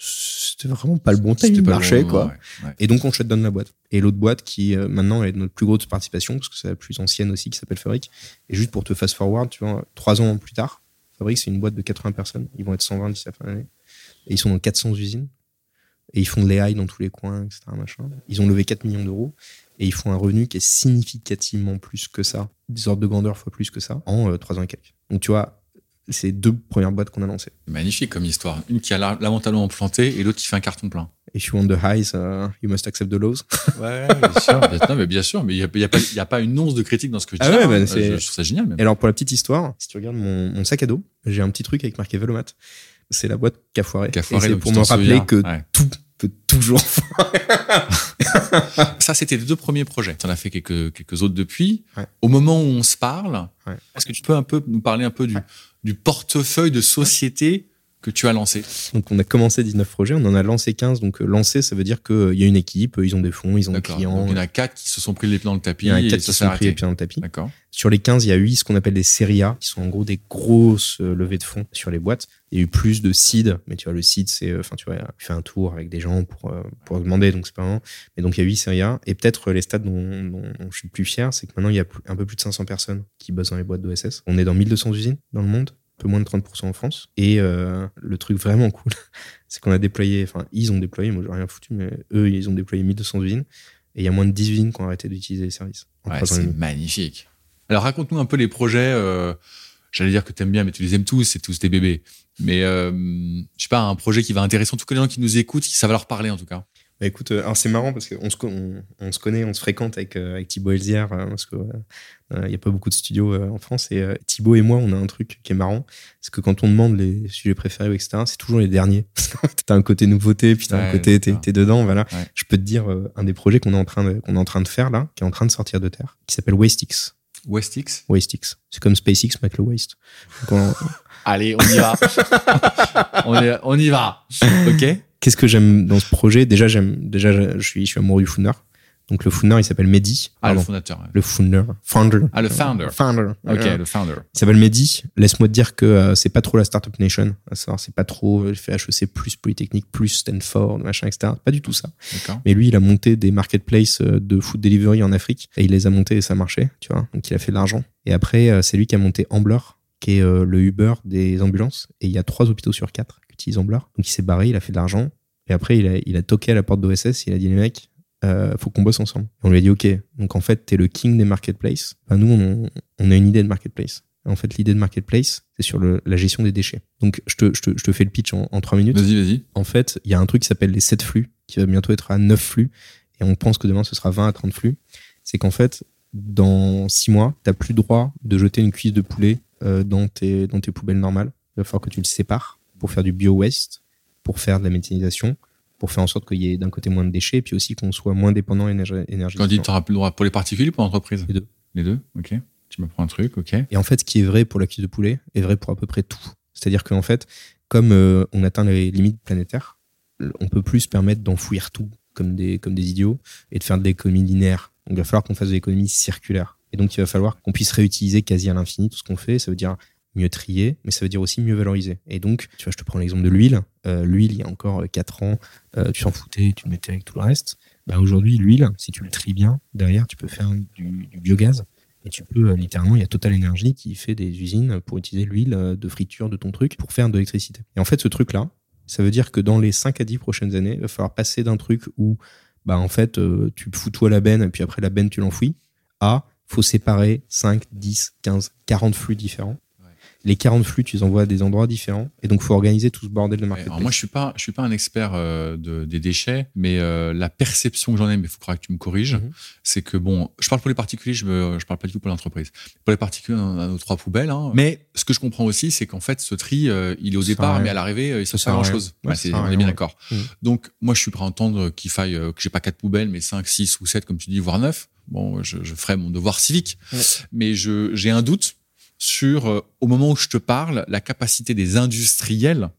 c'était vraiment pas le bon timing marché quoi. Et donc on shutdown la boîte. Et l'autre boîte qui euh, maintenant est notre plus grosse participation parce que c'est la plus ancienne aussi qui s'appelle Fabric. Et juste pour te fast forward, tu vois, trois ans plus tard, Fabric c'est une boîte de 80 personnes. Ils vont être 120 d'ici la fin de l'année. Et ils sont dans 400 usines. Et ils font de l'AI dans tous les coins, etc. Machin. Ils ont levé 4 millions d'euros et ils font un revenu qui est significativement plus que ça, des ordres de grandeur fois plus que ça, en euh, trois ans et quelques. Donc tu vois, c'est deux premières boîtes qu'on a lancées. Magnifique comme histoire. Une qui a lamentablement planté et l'autre qui fait un carton plein. If you want the highs, uh, you must accept the lows. Ouais, bien sûr. non, mais bien sûr. Mais il n'y a, a, pas une once de critique dans ce que je ah dis. Ah ouais, bah, je, trouve ça génial. Même. Et alors, pour la petite histoire, si tu regardes mon, mon sac à dos, j'ai un petit truc avec marqué Velomat. C'est la boîte qu'a foiré. Qu'a foiré. c'est pour me rappeler que tout peut toujours Ça, c'était les deux premiers projets. Tu en as fait quelques, quelques autres depuis. Au moment où on se parle, est-ce que tu peux un peu nous parler un peu du, du portefeuille de société que tu as lancé Donc on a commencé 19 projets, on en a lancé 15. Donc euh, lancé, ça veut dire qu'il euh, y a une équipe, ils ont des fonds, ils ont des clients. Donc il y en a 4 qui se sont pris les pieds dans le tapis. Il y en a 4 qui se sont pris les pieds dans le tapis. Sur les 15, il y a 8 ce qu'on appelle des séries A, qui sont en gros des grosses euh, levées de fonds sur les boîtes. Il y a eu plus de seed, mais tu vois, le seed, c'est, enfin, tu vois, tu fais un tour avec des gens pour, pour demander, donc c'est pas vraiment. Mais donc il y a 8 séries A. Et peut-être les stades dont, dont, je suis le plus fier, c'est que maintenant il y a un peu plus de 500 personnes qui bossent dans les boîtes d'OSS. On est dans 1200 usines dans le monde peu moins de 30% en France. Et euh, le truc vraiment cool, c'est qu'on a déployé, enfin, ils ont déployé, moi j'ai rien foutu, mais eux, ils ont déployé 1200 usines. Et il y a moins de 10 usines qui ont arrêté d'utiliser les services. Ouais, c'est magnifique. Alors raconte-nous un peu les projets. Euh, J'allais dire que tu aimes bien, mais tu les aimes tous, c'est tous des bébés. Mais euh, je sais pas, un projet qui va intéresser tous les gens qui nous écoutent, qui ça va leur parler en tout cas. Bah écoute, euh, c'est marrant parce qu'on se, on, se connaît, on se fréquente avec, euh, avec Thibaut Elzière, hein, parce que il n'y a pas beaucoup de studios en France. Et Thibaut et moi, on a un truc qui est marrant, c'est que quand on demande les sujets préférés, etc., c'est toujours les derniers. t'as un côté nouveauté, puis t'as un côté t'es, es dedans, voilà. Je peux te dire un des projets qu'on est en train de, qu'on est en train de faire là, qui est en train de sortir de terre, qui s'appelle WasteX. WasteX? WasteX. C'est comme SpaceX, mais avec le waste. Allez, on y va. on, on y va. Ok? Qu'est-ce que j'aime dans ce projet? Déjà, j'aime, déjà, je suis, je suis amoureux du founder. Donc le founder, il s'appelle Mehdi. Ah, le fondateur. Le founder. Founder. Ah, le founder. Founder. Ok, le founder. Il s'appelle Mehdi. Laisse-moi te dire que euh, c'est pas trop la startup nation. C'est pas trop, il fait HEC plus Polytechnique plus Stanford, machin, etc. Pas du tout ça. Mais lui, il a monté des marketplaces euh, de food delivery en Afrique et il les a montés et ça marchait, tu vois. Donc il a fait de l'argent. Et après, euh, c'est lui qui a monté Ambler, qui est le Uber des ambulances. Et il y a trois hôpitaux sur quatre utilisent Ambler. Donc il s'est barré, il a fait de l'argent et après, il a, il a toqué à la porte d'OSS, il a dit les mecs, euh, faut qu'on bosse ensemble. on lui a dit ok. Donc en fait, t'es le king des marketplaces. nous, on, on, a une idée de marketplace. En fait, l'idée de marketplace, c'est sur le, la gestion des déchets. Donc je te, je te, je te fais le pitch en, en 3 minutes. Vas-y, vas-y. En fait, il y a un truc qui s'appelle les 7 flux, qui va bientôt être à 9 flux. Et on pense que demain, ce sera 20 à 30 flux. C'est qu'en fait, dans 6 mois, t'as plus droit de jeter une cuisse de poulet euh, dans, tes, dans tes poubelles normales. Il va falloir que tu le sépares pour faire du bio-waste, pour faire de la méthanisation pour faire en sorte qu'il y ait d'un côté moins de déchets et puis aussi qu'on soit moins dépendant énergétiquement. Quand tu n'auras plus le droit pour les particuliers ou pour l'entreprise Les deux. Les deux, ok. Tu me prends un truc, ok. Et en fait, ce qui est vrai pour la cuisse de poulet est vrai pour à peu près tout. C'est-à-dire qu'en fait, comme euh, on atteint les limites planétaires, on peut plus se permettre d'enfouir tout comme des, comme des idiots et de faire de l'économie linéaire. Donc il va falloir qu'on fasse de l'économie circulaire. Et donc il va falloir qu'on puisse réutiliser quasi à l'infini tout ce qu'on fait. Ça veut dire mieux trier, mais ça veut dire aussi mieux valoriser. Et donc, tu vois, je te prends l'exemple de l'huile. Euh, l'huile, il y a encore 4 ans, euh, tu s'en foutais, tu le mettais avec tout le reste. Bah, aujourd'hui, l'huile, si tu le tries bien, derrière, tu peux faire du, biogaz. Et tu peux, euh, littéralement, il y a Total Energy qui fait des usines pour utiliser l'huile de friture de ton truc pour faire de l'électricité. Et en fait, ce truc-là, ça veut dire que dans les 5 à 10 prochaines années, il va falloir passer d'un truc où bah en fait, euh, tu fous toi la benne et puis après la benne, tu l'enfouis, à faut séparer 5, 10, 15, 40 flux différents les 40 flux, tu les envoies à des endroits différents. Et donc, faut organiser tout ce bordel de marketing. alors moi, je suis pas, je suis pas un expert euh, de, des déchets, mais euh, la perception que j'en ai, mais il faut que tu me corriges, mhm. c'est que bon, je parle pour les particuliers, je me, je parle pas du tout pour l'entreprise. Pour les particuliers, on a nos trois poubelles. Hein. Mais ce que je comprends aussi, c'est qu'en fait, ce tri, euh, il est au départ, mais à l'arrivée, il se fait grand chose. on est bien d'accord. Mhm. Donc, moi, je suis prêt à entendre qu'il faille que j'ai pas quatre poubelles, mais 5, 6 ou 7, comme tu dis, voire 9. Bon, je, je ferai mon devoir civique. Mais je, j'ai un doute sur, euh, au moment où je te parle, la capacité des industriels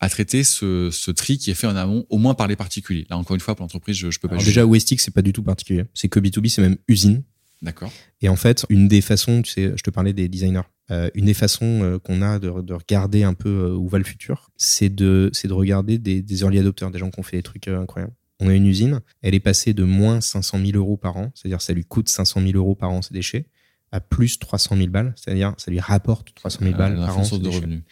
à traiter ce, ce, tri qui est fait en amont, au moins par les particuliers. Là, encore une fois, pour l'entreprise, je, je peux pas. Alors déjà, Westic, c'est pas du tout particulier. C'est que B2B, c'est même usine. D'accord. Et en fait, une des façons, tu sais, je te parlais des designers. Euh, une des façons euh, qu'on a de, de, regarder un peu où va le futur, c'est de, regarder des, des early adopters, des gens qui ont fait des trucs incroyables. On a une usine, elle est passée de moins 500 000 euros par an, c'est-à-dire ça lui coûte 500 000 euros par an ces déchets, à plus 300 000 balles, c'est-à-dire ça lui rapporte 300 000 balles par an. de revenus.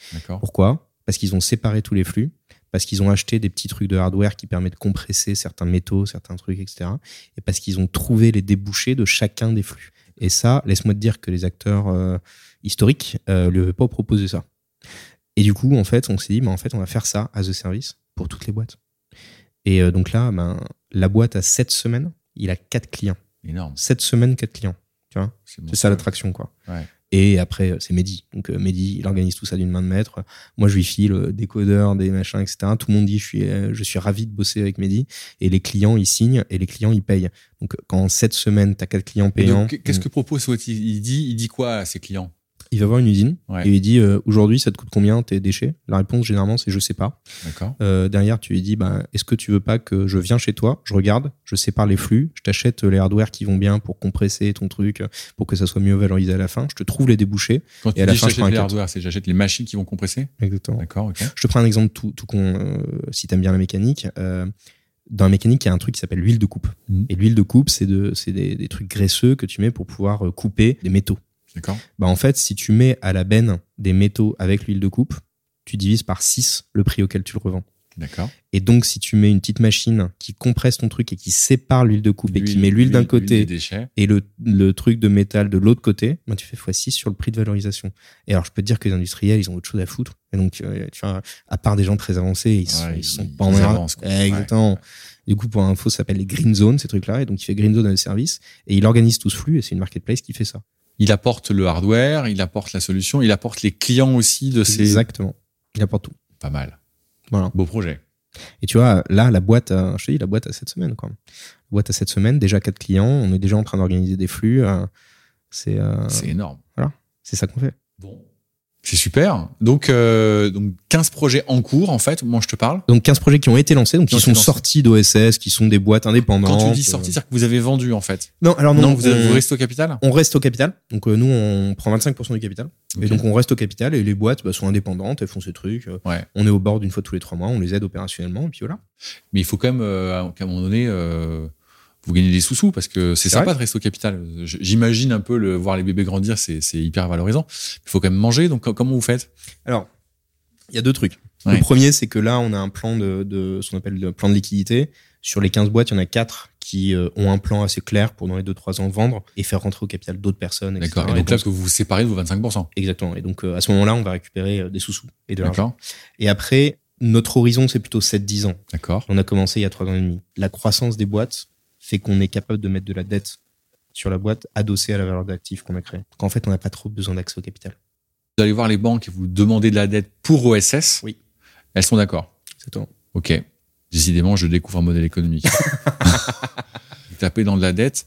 Pourquoi? Parce qu'ils ont séparé tous les flux, parce qu'ils ont acheté des petits trucs de hardware qui permettent de compresser certains métaux, certains trucs, etc. Et parce qu'ils ont trouvé les débouchés de chacun des flux. Et ça, laisse-moi te dire que les acteurs euh, historiques ne euh, lui avaient pas proposé ça. Et du coup, en fait, on s'est dit, bah, en fait, on va faire ça as a service pour toutes les boîtes. Et euh, donc là, ben, la boîte a 7 semaines, il a 4 clients. Énorme. 7 semaines, 4 clients. Tu vois C'est ça l'attraction, quoi. Et après, c'est Mehdi. Donc euh, Mehdi, il organise tout ça d'une main de maître. Moi, je lui file euh, des codeurs, des machins, etc. Tout le monde dit, je suis, euh, je suis ravi de bosser avec Mehdi. Et les clients, ils signent et les clients, ils payent. Donc quand en sept semaines, tu as quatre clients payants. Qu'est-ce que propose Il dit, il dit quoi à ses clients? Il va voir une usine et il dit euh, aujourd'hui ça te coûte combien tes déchets? La réponse généralement c'est je sais pas. Euh, derrière tu lui dis bah, est-ce que tu veux pas que je viens chez toi, je regarde, je sépare les flux, je t'achète les hardware qui vont bien pour compresser ton truc pour que ça soit mieux valorisé à la fin, je te trouve les débouchés Quand et à la fin je les hardware, c'est j'achète les machines qui vont compresser? Exactement. D'accord, Je te prends un exemple tout, tout con euh, si t'aimes bien la mécanique. Euh, dans la mécanique, il y a un truc qui s'appelle l'huile de coupe. Mmh. Et l'huile de coupe, c'est de, des, des, trucs graisseux que tu mets pour pouvoir couper des métaux. Bah en fait, si tu mets à la benne des métaux avec l'huile de coupe, tu divises par 6 le prix auquel tu le revends. D'accord. Et donc, si tu mets une petite machine qui compresse ton truc et qui sépare l'huile de coupe et qui met l'huile d'un côté et le, le, truc de métal de l'autre côté, ben, tu fais x6 sur le prix de valorisation. Et alors, je peux te dire que les industriels, ils ont autre chose à foutre. Et donc, euh, tu vois, à part des gens très avancés, ils sont, ils sont pas en avance. Exactement. Du coup, pour info, ça s'appelle les green zones, ces trucs-là. Et donc, il fait green zone dans le service et il organise tout ce flux et c'est une marketplace qui fait ça il apporte le hardware, il apporte la solution, il apporte les clients aussi de ces. Exactement. Il apporte tout. Pas mal. Voilà. Beau projet. Et tu vois, là, la boîte, je te dis, la boîte a cette semaine, quoi. La boîte a cette semaine, déjà quatre clients, on est déjà en train d'organiser des flux. Euh, c'est. Euh, c'est énorme. Voilà. C'est ça qu'on fait. Bon. C'est super. Donc, euh, donc 15 projets en cours, en fait, moi je te parle. Donc 15 projets qui ont été lancés, donc qui, sont sortis d'OSS, qui sont des boîtes indépendantes. Quand tu dis sortis, c'est-à-dire que vous avez vendu, en fait Non, alors non, vous, vous, restez au capital? On reste au capital. Donc euh, nous, on prend 25% du capital. Et donc on reste au capital et les boîtes bah, sont indépendantes, elles font ces trucs. Ouais. On est au bord d'une fois tous les trois mois, on les aide opérationnellement, et puis voilà. Mais il faut quand même, euh, qu'à un moment donné... Vous gagnez des sous-sous parce que c'est sympa de rester au capital. J'imagine un peu le voir les bébés grandir, c'est hyper valorisant. Il faut quand même manger, donc comment vous faites? Alors, il y a deux trucs. Le premier, c'est que là, on a un plan de, de ce qu'on appelle le plan de liquidité. Sur les 15 boîtes, il y en a 4 qui euh, ont un plan assez clair pour dans les 2-3 ans vendre et faire rentrer au capital d'autres personnes. D'accord. Et donc là, que vous vous séparez de vos 25%. Exactement. Et donc, euh, à ce moment-là, on va récupérer euh, des sous-sous et de l'argent. Et après, notre horizon, c'est plutôt 7-10 ans. D'accord. On a commencé il y a 3 ans et demi. La croissance des boîtes, fait qu'on est capable de mettre de la dette sur la boîte adossée à la valeur d'actifs qu'on a créée. Donc en fait, on n'a pas trop besoin d'accès au capital. Vous allez voir les banques et vous demandez de la dette pour OSS. Oui. Elles sont d'accord? C'est tout. Ok. Décidément, je découvre un modèle économique. vous tapez dans de la dette,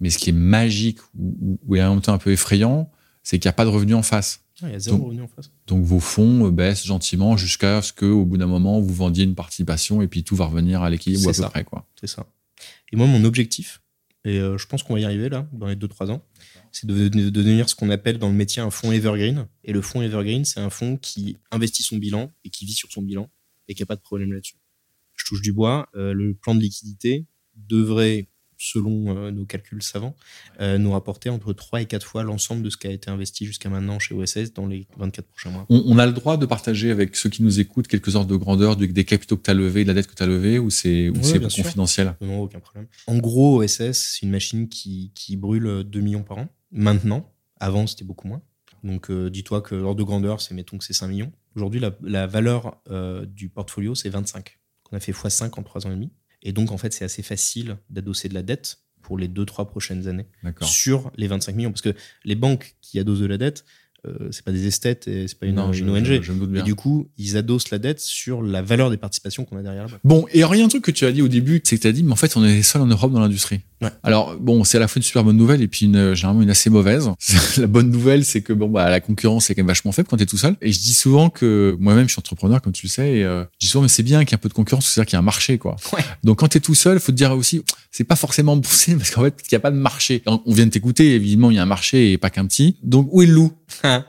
mais ce qui est magique ou, ou, en même temps un peu effrayant, c'est qu'il n'y a pas de revenu en face. Ah, il y a zéro revenu en face. Donc vos fonds euh, baissent gentiment jusqu'à ce qu'au bout d'un moment, vous vendiez une participation et puis tout va revenir à l'équilibre à peu près. C'est ça. Et moi, mon objectif, et euh, je pense qu'on va y arriver là, dans les 2-3 ans, c'est de, devenir ce qu'on appelle dans le métier un fonds evergreen. Et le fonds evergreen, c'est un fonds qui investit son bilan et qui vit sur son bilan et qui n'a pas de problème là-dessus. Je touche du bois, euh, le plan de liquidité devrait selon euh, nos calculs savants, euh, nous rapporter entre 3 et 4 fois l'ensemble de ce qui a été investi jusqu'à maintenant chez OSS dans les 24 prochains mois. On, a le droit de partager avec ceux qui nous écoutent quelques ordres de grandeur des capitaux que tu as levés, de la dette que tu as levée, ou c'est confidentiel? Non, aucun problème. En gros, OSS, c'est une machine qui, qui brûle 2 millions par an. Maintenant, avant, c'était beaucoup moins. Donc, euh, dis-toi que l'ordre de grandeur, c'est mettons que c'est 5 millions. Aujourd'hui, la, la, valeur du portfolio, c'est 25. On a fait x5 en 3 ans et demi. Et donc, en fait, c'est assez facile d'adosser de la dette pour les 2-3 prochaines années sur les 25 millions. Parce que les banques qui adossent de la dette, euh, c'est pas des esthètes et c'est pas une, ONG. et du coup, ils adossent la dette sur la valeur des participations qu'on a derrière là Bon, et rien un truc que tu as dit au début, c'est que tu as dit, mais en fait, on est seul en Europe dans l'industrie. Alors, bon, c'est à la fois une super bonne nouvelle et puis une, généralement une assez mauvaise. la bonne nouvelle, c'est que bon, bah, la concurrence est quand même vachement faible quand tu es tout seul. Et je dis souvent que moi-même, je suis entrepreneur, comme tu le sais, et euh, je dis souvent, mais c'est bien qu'il y ait un peu de concurrence, c'est-à-dire qu'il y a un marché, quoi. Donc, quand tu es tout seul, faut te dire aussi, c'est pas forcément boursier parce qu'en fait, il n'y a pas de marché. On vient de t'écouter, évidemment, il y a un marché et pas qu'un petit. Donc, où est le loup?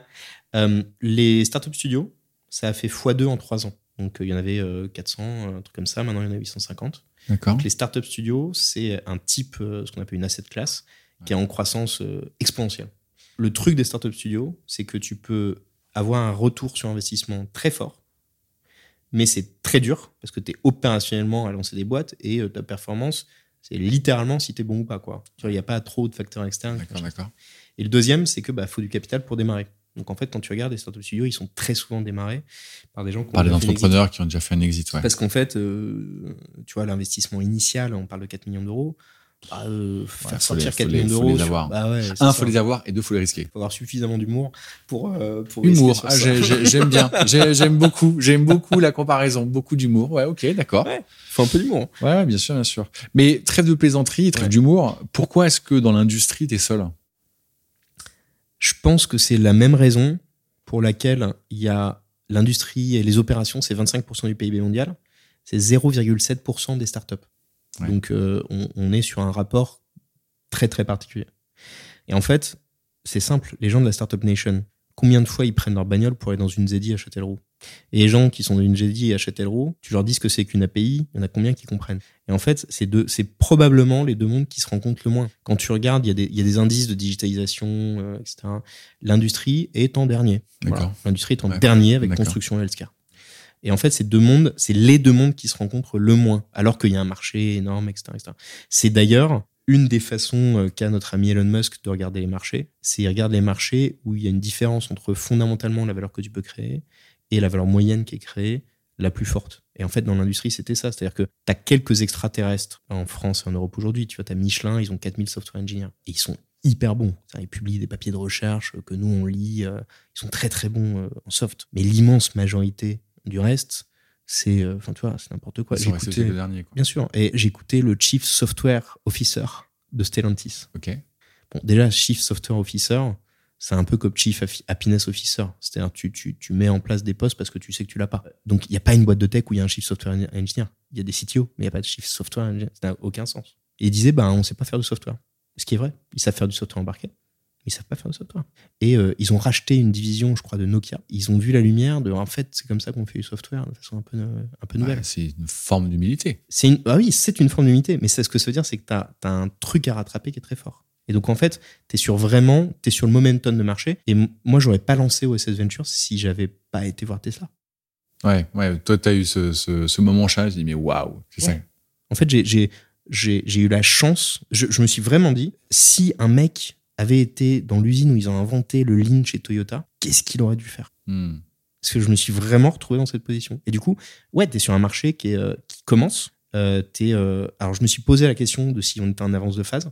Euh, les startup studios, ça a fait x2 en 3 ans. Donc, euh, il y en avait 400, euh, un truc comme ça. Maintenant, il y en a 850. Donc, les startup studios, c'est un type, ce qu'on appelle une asset class, qui est en croissance exponentielle. Le truc des startup studios, c'est que tu peux avoir un retour sur investissement très fort, mais c'est très dur parce que tu es opérationnellement à lancer des boîtes et ta performance, c'est littéralement si tu es bon ou pas. Il n'y a pas trop de facteurs externes. Et le deuxième, c'est que bah, faut du capital pour démarrer. Donc en fait, quand tu regardes les startup studios, ils sont très souvent démarrés par des gens qui par des entrepreneurs qui ont déjà fait un exit. Parce qu'en fait, euh, tu vois, l'investissement initial, on parle de 4 millions d'euros. Bah, euh, faire sortir 4 millions d'euros. Bah ouais, un, faut les avoir et deux, faut les risquer. Il faut avoir suffisamment d'humour pour, euh, pour Humour, ah, j'aime bien. J'aime beaucoup. J'aime beaucoup la comparaison. Beaucoup d'humour. Ouais, ok, d'accord. Ouais, faut un peu d'humour. Ouais, bien sûr, bien sûr. Mais trêve de plaisanterie, trêve d'humour. Pourquoi est-ce que dans l'industrie, t'es seul? Je pense que c'est la même raison pour laquelle il y a l'industrie et les opérations, c'est 25% du PIB mondial, c'est 0,7% des startups. Donc euh, on, est sur un rapport très très particulier. Et en fait, c'est simple, les gens de la Startup Nation, combien de fois ils prennent leur bagnole pour aller dans une ZEDI à Châtellerault? Et les gens qui sont dans une ZEDI à Châtellerault, tu leur dis que c'est qu'une API, il y en a combien qui comprennent? Et en fait, c'est deux, c'est probablement les deux mondes qui se rencontrent le moins. Quand tu regardes, il y a des, il y a des indices de digitalisation, euh, etc. L'industrie est en dernier. L'industrie est en dernier avec construction et healthcare. Et en fait, ces deux mondes, c'est les deux mondes qui se rencontrent le moins, alors qu'il y a un marché énorme, etc. C'est d'ailleurs une des façons euh, qu'a notre ami Elon Musk de regarder les marchés, c'est qu'il regarde les marchés où il y a une différence entre fondamentalement la valeur que tu peux créer et la valeur moyenne qui est créée la plus forte. Et en fait, dans l'industrie, c'était ça. C'est-à-dire que tu as quelques extraterrestres en France et en Europe aujourd'hui. Tu vois, tu as Michelin, ils ont 4000 software engineers. Et ils sont hyper bons. Ils publient des papiers de recherche que nous, on lit. Euh, ils sont très, très bons euh, en soft. Mais l'immense majorité du reste, c'est euh, enfin tu vois c'est n'importe quoi j'écoutais dernier, bien sûr et j'écoutais le chief software officer de Stellantis ok bon déjà chief software officer c'est un peu comme chief happiness officer c'est-à-dire tu, tu, tu mets en place des postes parce que tu sais que tu l'as pas donc il n'y a pas une boîte de tech où il y a un chief software engineer il y a des CTO mais il n'y a pas de chief software engineer ça n'a aucun sens et il disait ben on sait pas faire du software ce qui est vrai ils savent faire du software embarqué ils savent pas faire de software. Et euh, ils ont racheté une division, je crois, de Nokia. Ils ont vu la lumière de, en fait, c'est comme ça qu'on fait du software de façon un peu, un peu nouvelle. c'est une forme d'humilité. C'est une, ah oui, c'est une forme d'humilité. Mais c'est ce que ça veut dire, c'est que tu as, un truc à rattraper qui est très fort. Et donc, en fait, tu es sur vraiment, tu es sur le momentum de marché. Et moi, j'aurais pas lancé OSS Ventures si j'avais pas été voir Tesla. Ouais, ouais. Toi, tu as eu ce, ce, ce moment chat, je dis, mais waouh, c'est ça. En fait, j'ai, eu la chance, je, je me suis vraiment dit, si un mec avait été dans l'usine où ils ont inventé le Lean chez Toyota, qu'est-ce qu'il aurait dû faire? Hmm. Parce que je me suis vraiment retrouvé dans cette position. Et du coup, ouais, tu es sur un marché qui, est, euh, qui commence. Euh, euh, alors, je me suis posé la question de si on était en avance de phase.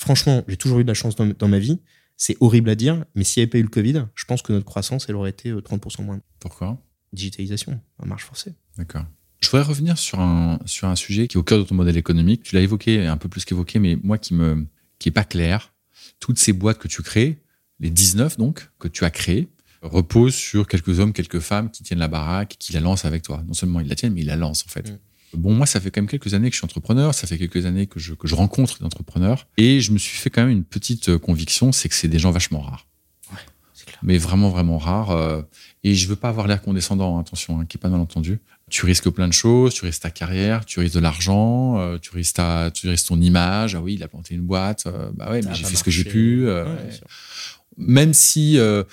Franchement, j'ai toujours eu de la chance dans, ma vie. C'est horrible à dire, mais s'il n'y avait pas eu le Covid, je pense que notre croissance, elle aurait été 30% moins. Pourquoi? Digitalisation, à marche forcée. D'accord. Je voudrais revenir sur un, sur un sujet qui est au cœur de ton modèle économique. Tu l'as évoqué, un peu plus qu'évoqué, mais moi qui me qui est pas clair toutes ces boîtes que tu crées, les 19 donc, que tu as créées, reposent sur quelques hommes, quelques femmes qui tiennent la baraque, qui la lancent avec toi. Non seulement ils la tiennent, mais ils la lancent en fait. Mm. Bon, moi, ça fait quand même quelques années que je suis entrepreneur, ça fait quelques années que je, que je rencontre des entrepreneurs, et je me suis fait quand même une petite euh, conviction, c'est que c'est des gens vachement rares. Ouais, clair. mais vraiment, vraiment rare. euh, et je veux pas avoir l'air condescendant, hein, attention, hein, qui est pas mal entendu. Tu risques plein de choses, tu risques ta carrière, tu risques de l'argent, euh, tu risques ta, tu risques ton image. Ah oui, il a planté une boîte. bah ouais, mais Ça a j'ai fait ce que j'ai pu. Ouais. Même si euh,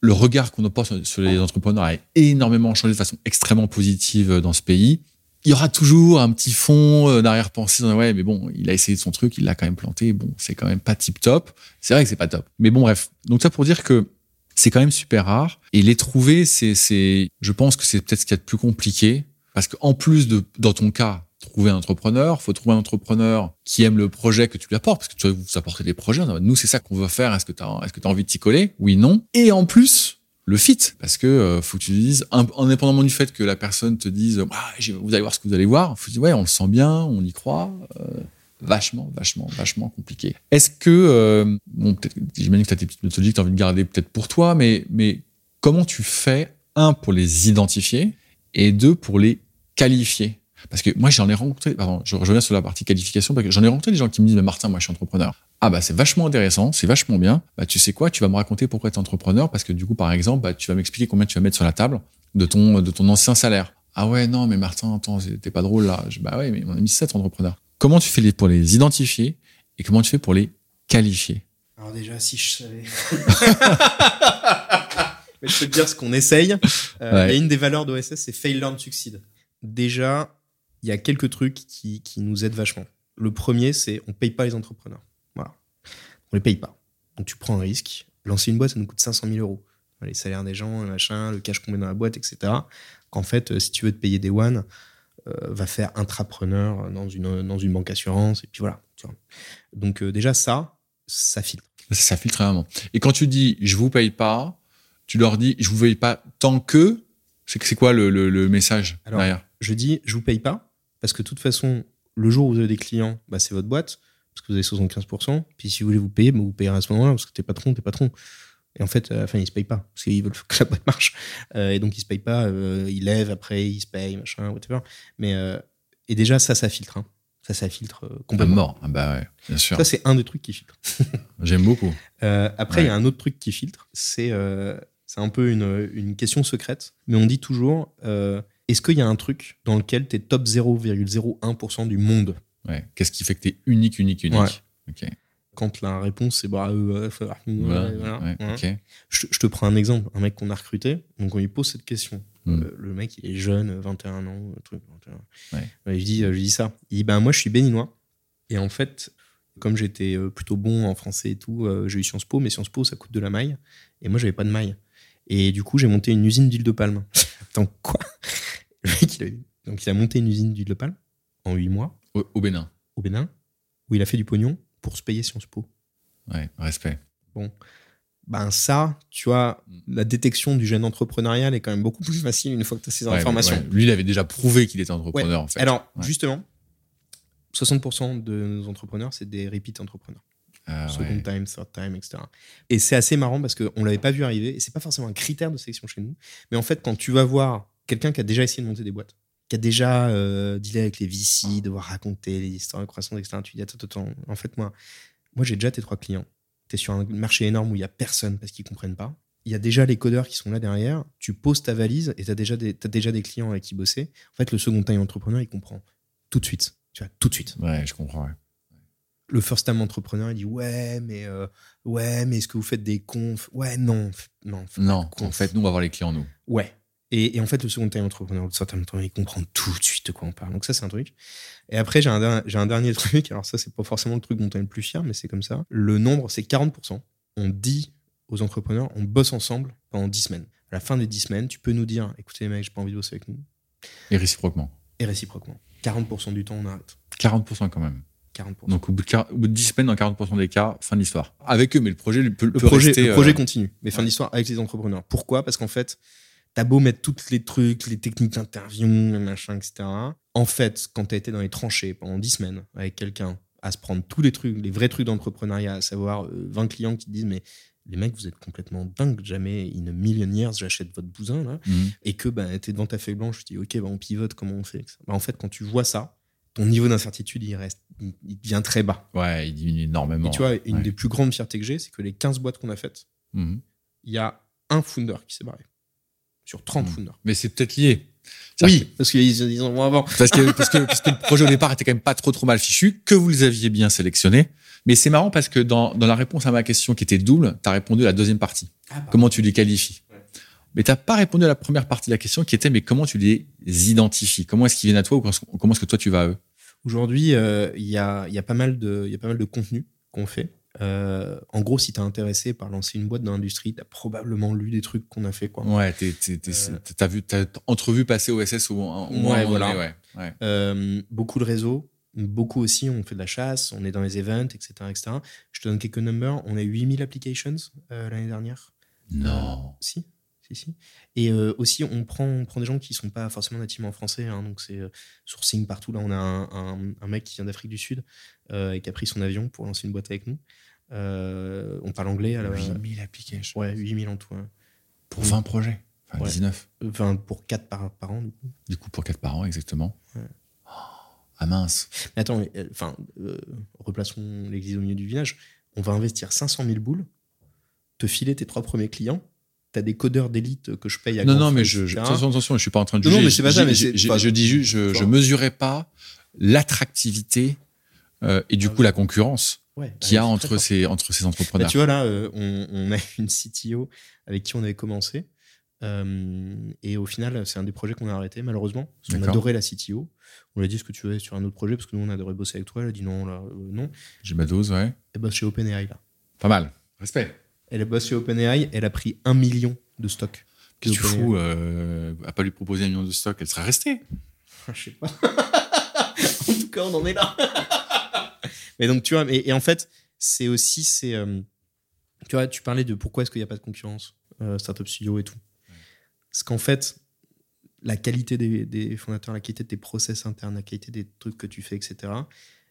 le regard qu'on porte sur, les entrepreneurs a énormément changé de façon extrêmement positive dans ce pays, il y aura toujours un petit fond euh, d'arrière-pensée. Ouais, mais bon, il a essayé son truc, il l'a quand même planté. Bon, c'est quand même pas tip top. C'est vrai que c'est pas top. Mais bon, bref. Donc ça pour dire que c'est quand même super rare. Et les trouver, c'est, c'est, je pense que c'est peut-être ce qu'il y a de plus compliqué. Parce qu'en plus de, dans ton cas, trouver un entrepreneur, faut trouver un entrepreneur qui aime le projet que tu lui apportes. Parce que tu vas vous apporter des projets. Nous, c'est ça qu'on veut faire. Est-ce que tu est-ce que as envie de t'y coller? Oui, non. Et en plus, le fit. Parce que, euh, faut que tu te dises, in- indépendamment du fait que la personne te dise, Ah, vous allez voir ce que vous allez voir. Faut ouais, on le sent bien, on y croit. Euh, vachement, vachement, vachement compliqué. Est-ce que, euh, bon, peut-être, j'imagine que tu as tes petites méthodologies que tu as envie de garder peut-être pour toi, mais, mais comment tu fais, un, pour les identifier, et deux, pour les qualifier? Parce que moi, j'en ai rencontré, pardon, je reviens sur la partie qualification, parce que j'en ai rencontré des gens qui me disent, mais Martin, moi, je suis entrepreneur. Ah bah c'est vachement intéressant, c'est vachement bien. Bah tu sais quoi, tu vas me raconter pourquoi tu es entrepreneur parce que du coup par exemple, bah, tu vas m'expliquer combien tu vas mettre sur la table de ton de ton ancien salaire. Ah ouais non mais Martin, attends, t'es pas drôle là. Je, bah ouais mais on a mis 7 entrepreneurs. Comment tu fais pour les identifier et comment tu fais pour les qualifier? Alors déjà, si je savais. Mais je peux te dire ce qu'on essaye. Euh, Ouais. A une des valeurs d'OSS, c'est fail, learn, succeed. Déjà, il y a quelques trucs qui, qui nous aident vachement. Le premier, c'est on paye pas les entrepreneurs. Voilà. On les paye pas. Donc tu prends un risque. Lancer une boîte, ça nous coûte 500 000 euros. Les salaires des gens, le machin, le cash qu'on met dans la boîte, etc. Qu'en fait, euh, si tu veux te payer des one, euh, va faire intrapreneur dans une, dans une banque assurance. Et puis voilà. tu vois. Donc euh, déjà, ça, ça filtre. Ça, filtre vraiment. Et quand tu dis je vous paye pas, tu leur dis je vous paye pas tant que. C'est que- c'est quoi le, le, le message Alors, derrière? je dis, je vous paye pas, parce que de toute façon, le jour où vous avez des clients, bah, c'est votre boîte, parce que vous avez 75%. Puis si vous voulez vous payer, bah, vous payerez à ce moment-là, parce que t'es patron, t'es patron. Et en fait, à la fin, ils se payent pas, parce qu'ils veulent que la boîte marche. Euh, et donc, ils se payent pas, euh, ils lèvent, après, ils se payent, machin, whatever. Mais, euh, et déjà, ça, ça filtre. Hein. Ça, ça filtre euh, complètement. mort. Ah bah ouais, bien sûr. Ça, c'est un des trucs qui filtre. J'aime beaucoup. Euh, après, il y a un autre truc qui filtre, c'est euh, c'est un peu une, une question secrète, mais on dit toujours euh, est-ce qu'il y a un truc dans lequel tu es top 0,01% du monde Ouais. Qu'est-ce qui fait que t'es unique, unique, unique Ouais. Ok. Quand la réponse c'est bah, euh, Voilà. voilà. Je, je te prends un exemple un mec qu'on a recruté, donc on lui pose cette question. Hmm. Euh, le mec, il est jeune, 21 ans, truc. 21. Ouais. Ouais, je, dis, euh, je dis ça. Il dit ben, Moi, je suis béninois. Et en fait, comme j'étais euh, plutôt bon en français et tout, euh, j'ai eu Sciences Po, mais Sciences Po, ça coûte de la maille. Et moi, j'avais pas de maille. Et du coup, j'ai monté une usine d'huile de palme. Attends, quoi? Le mec, il a, donc, il a monté une usine d'huile de palme en 8 mois Au, au Bénin. au Bénin, où il a fait du pognon pour se payer Sciences Po. Ouais, respect. Ben ça, tu vois, Mm. la détection du gène entrepreneurial est quand même beaucoup plus facile une fois que tu as ces Ouais, informations. ouais. Lui, il avait déjà prouvé qu'il était entrepreneur, en fait. Alors, justement, 60% de nos entrepreneurs, c'est des repeat entrepreneurs. Ah, Second time, third time, etc. Et c'est assez marrant parce qu'on l'avait pas vu arriver, et c'est pas forcément un critère de sélection chez nous. Mais en fait, quand tu vas voir quelqu'un qui a déjà essayé de monter des boîtes, qui a déjà euh, dealé avec les VC, devoir raconter les histoires de croissance, etc., tu dis, attends, attends, en fait, moi, moi j'ai déjà tes trois clients. Tu es sur un marché énorme où il y a personne parce qu'ils comprennent pas. Il y a déjà les codeurs qui sont là derrière. Tu poses ta valise et tu as déjà, des, t'as déjà des clients avec qui bosser. En fait, le second time entrepreneur, il comprend tout de suite. Tu vois, tout de suite Ouais, je comprends. ouais. le first time entrepreneur, il dit ouais, mais euh, ouais, mais est-ce que vous faites des confs? Ouais, non, non, Non, en fait, nous, on va voir les clients, nous. ouais. Et, et en fait, le second time entrepreneur, le time entrepreneur, il comprend tout de suite de quoi on parle. Donc ça, c'est un truc. Et après, j'ai un, un dernier truc. Alors ça, c'est pas forcément le truc dont on est le plus fier, mais c'est comme ça. Le nombre, c'est 40%. On dit aux entrepreneurs, on bosse ensemble pendant 10 semaines. À la fin des 10 semaines, tu peux nous dire, écoutez les mecs, j'ai pas envie de bosser avec nous. Et réciproquement. Et réciproquement. 40% du temps, on arrête. 40% quand même. 40%. Donc, au bout de, quar- au bout de 10 semaines, dans 40% des cas, fin de l'histoire. Avec eux, mais le projet peut, le peut projet, rester, le projet euh, continue, mais fin ouais. d'histoire avec les entrepreneurs. Pourquoi? Parce qu'en fait, t'as beau mettre tous les trucs, les techniques d'interview, les machins, etc. En fait, quand t'as été dans les tranchées pendant 10 semaines avec quelqu'un à se prendre tous les trucs, les vrais trucs d'entrepreneuriat, à savoir euh, 20 clients qui te disent mais les mecs, vous êtes complètement dingues, jamais in a million years j'achète votre bousin là, mhm. et que bah, t'es devant ta feuille blanche, tu dis ok, bah, on pivote, comment on fait Bah, En fait, quand tu vois ça, ton niveau d'incertitude, il reste, il, devient très bas. Ouais, il diminue énormément. Et tu vois, une ouais. des plus grandes fiertés que j'ai, c'est que les 15 boîtes qu'on a faites, Mhm. il y a un founder qui s'est barré. Sur 30 Hmm. founders. Mais c'est peut-être lié. Oui, parce qu'ils en avant. Parce que, parce, que, parce que le projet au départ était quand même pas trop trop mal fichu, que vous les aviez bien sélectionnés. Mais c'est marrant parce que dans, dans la réponse à ma question qui était double, tu as répondu à la deuxième partie. Comment tu les qualifies Ouais. Mais t'as pas répondu à la première partie de la question qui était mais comment tu les identifies? Comment est-ce qu'ils viennent à toi ou comment comment est-ce que toi tu vas à eux? Aujourd'hui, euh, il y, a, il y, a pas mal de- il y a pas mal de contenu qu'on fait. Euh, en gros, si tu es intéressé par lancer une boîte dans l'industrie, tu as probablement lu des trucs qu'on a fait. Quoi. Ouais, t'es- t'es- t'es- Euh. t'as vu, t'as entrevu passer OSS au, au moins Ouais, moment voilà. donné, ouais. ouais. Euh, beaucoup de réseaux, beaucoup aussi, on fait de la chasse, on est dans les events, etc. etc. Je te donne quelques numbers. On a eu 8000 applications euh, l'année dernière. Non. Si, si, si. Et euh, aussi, on prend, on prend des gens qui sont pas forcément nativement français. hein, donc, c'est euh, sourcing partout. Là, on a un, un- un mec qui vient d'Afrique du Sud euh, et qui a pris son avion pour lancer une boîte avec nous. Euh, on parle anglais. À la, 8000 applications. ouais, 8000 en tout. hein. Pour 20 projets. Enfin, Ouais. 19. Enfin, pour 4 par, par an, du coup. Du coup, pour 4 par an, exactement. Ouais. Oh, ah mince. Mais attends, euh, enfin, euh, replaçons l'église au milieu du village. On va investir 500 000 boules, te filer tes trois premiers clients. T'as des codeurs d'élite que je paye à Non, grand non, mais je, je- attention, attention, je suis pas en train de Non, juger. non, mais c'est pas ça, Je- mais je, c'est- je- dis juste, je, je mesurais pas l'attractivité euh, et du Ah coup oui. la concurrence Ouais, qu'il y a entre ces, entre ces Bah, entrepreneurs. tu vois, là, euh, on, on a une CTO avec qui on avait commencé. Euh, et au final, c'est un des projets qu'on a arrêté, malheureusement. Parce qu'on D'accord. adorait la CTO. On lui a dit ce que tu veux sur un autre projet, parce que nous, on adorait bosser avec toi. Elle a dit non, là, euh, non. J'ai ma dose, ouais. Elle bosse chez OpenAI, là. Pas mal. Respect. Elle bosse chez OpenAI, elle a pris un million de stocks. Qu'est-ce que tu fous euh, À pas lui proposer un million de stocks, elle serait restée. Je sais pas. en tout cas, on en est là. mais donc, tu vois, et, et en fait, c'est aussi, c'est, euh, tu vois, tu parlais de pourquoi est-ce qu'il n'y a pas de concurrence, euh, Startup Studio et tout. Parce qu'en fait, la qualité des, des fondateurs, la qualité de tes process internes, la qualité des trucs que tu fais, etc.,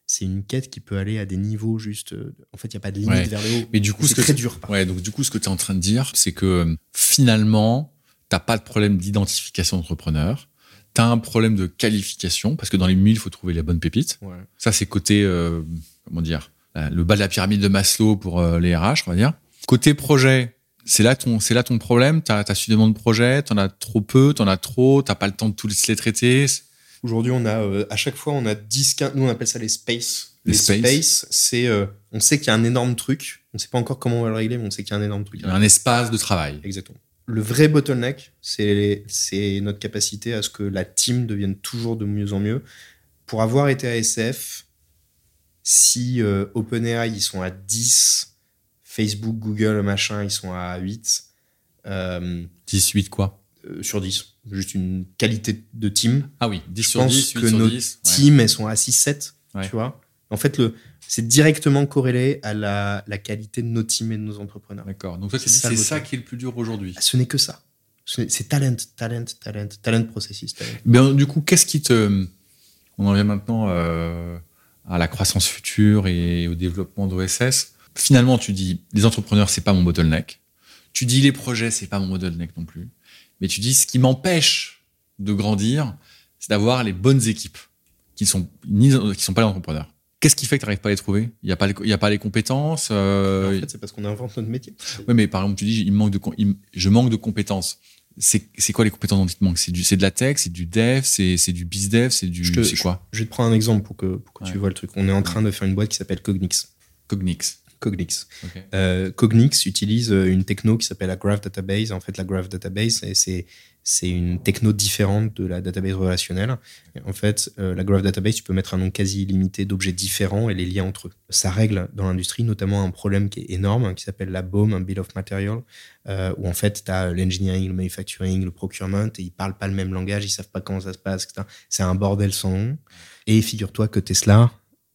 c'est une quête qui peut aller à des niveaux juste. euh, en fait, il n'y a pas de limite Ouais. vers le haut. Mais du coup, c'est que très dur. Ouais, donc du coup, ce que tu es en train de dire, c'est que finalement, t'as pas de problème d'identification d'entrepreneur. Tu as un problème de qualification, parce que dans les mille, il faut trouver les bonnes pépites. Ouais. Ça, c'est côté, euh, comment dire, la- le bas de la pyramide de Maslow pour euh, les RH, on va dire. Côté projet, c'est là ton, c'est là ton problème? Tu as, suffisamment de projets, tu en as trop peu, tu en as trop, tu pas le temps de tous les traiter? Aujourd'hui, on a euh, à chaque fois, on a 10, 15, nous on appelle ça les space. Les Les, space. space, c'est, euh, on sait qu'il y a un énorme truc. On sait pas encore comment on va le régler, mais on sait qu'il y a un énorme truc. Il y a un espace de travail. Exactement. Le vrai bottleneck, c'est, c'est notre capacité à ce que la team devienne toujours de mieux en mieux. Pour avoir été à SF, si euh, OpenAI, ils sont à 10, Facebook, Google, machin, ils sont à 8, euh, 18 quoi euh, sur 10. Juste une qualité de team. Ah oui, 10 Je sur pense 10, 8 que sur nos 10. ouais. teams, elles sont à 6-7, Ouais. tu vois. En fait, le, c'est directement corrélé à la, la qualité de nos teams et de nos entrepreneurs. D'accord. Donc toi, C'est ça, ça qui est le plus dur aujourd'hui. Ce n'est que ça. C'est talent, talent, talent, talent processus. Talent. Ben, du coup, qu'est-ce qui te. On en vient maintenant euh, à la croissance future et au développement d'OSS. Finalement, tu dis les entrepreneurs, c'est pas mon bottleneck. Tu dis les projets, c'est pas mon bottleneck non plus. Mais tu dis ce qui m'empêche de grandir, c'est d'avoir les bonnes équipes qui sont ni, qui sont pas les entrepreneurs. Qu'est-ce qui fait que tu n'arrives pas à les trouver? Il y a pas les, il y a pas les compétences. euh, en fait, c'est parce qu'on invente notre métier. Ouais, mais par exemple, tu dis, il manque de, il je manque de compétences. C'est, quoi les compétences dont il te manque C'est de la tech, c'est du dev, c'est, du bizdev, c'est du, c'est quoi? Je vais te prendre un exemple pour que, pour que Ouais. tu vois le truc. On est en train de faire une boîte qui s'appelle Cognix. Cognix. Cognix. Euh, Cognix utilise euh, une techno qui s'appelle la Graph Database. En fait, la Graph Database, c'est- c'est une techno différente de la database relationnelle. En fait, euh, la Graph Database, tu peux mettre un nombre quasi illimité d'objets différents et les lier entre eux. Ça règle dans l'industrie notamment un problème qui est énorme, hein, qui s'appelle la BOM, un Bill of Material, euh, où en fait, tu as l'engineering, le manufacturing, le procurement, et ils parlent pas le même langage, ils savent pas comment ça se passe, etc. C'est un bordel sans nom. Et figure-toi que Tesla,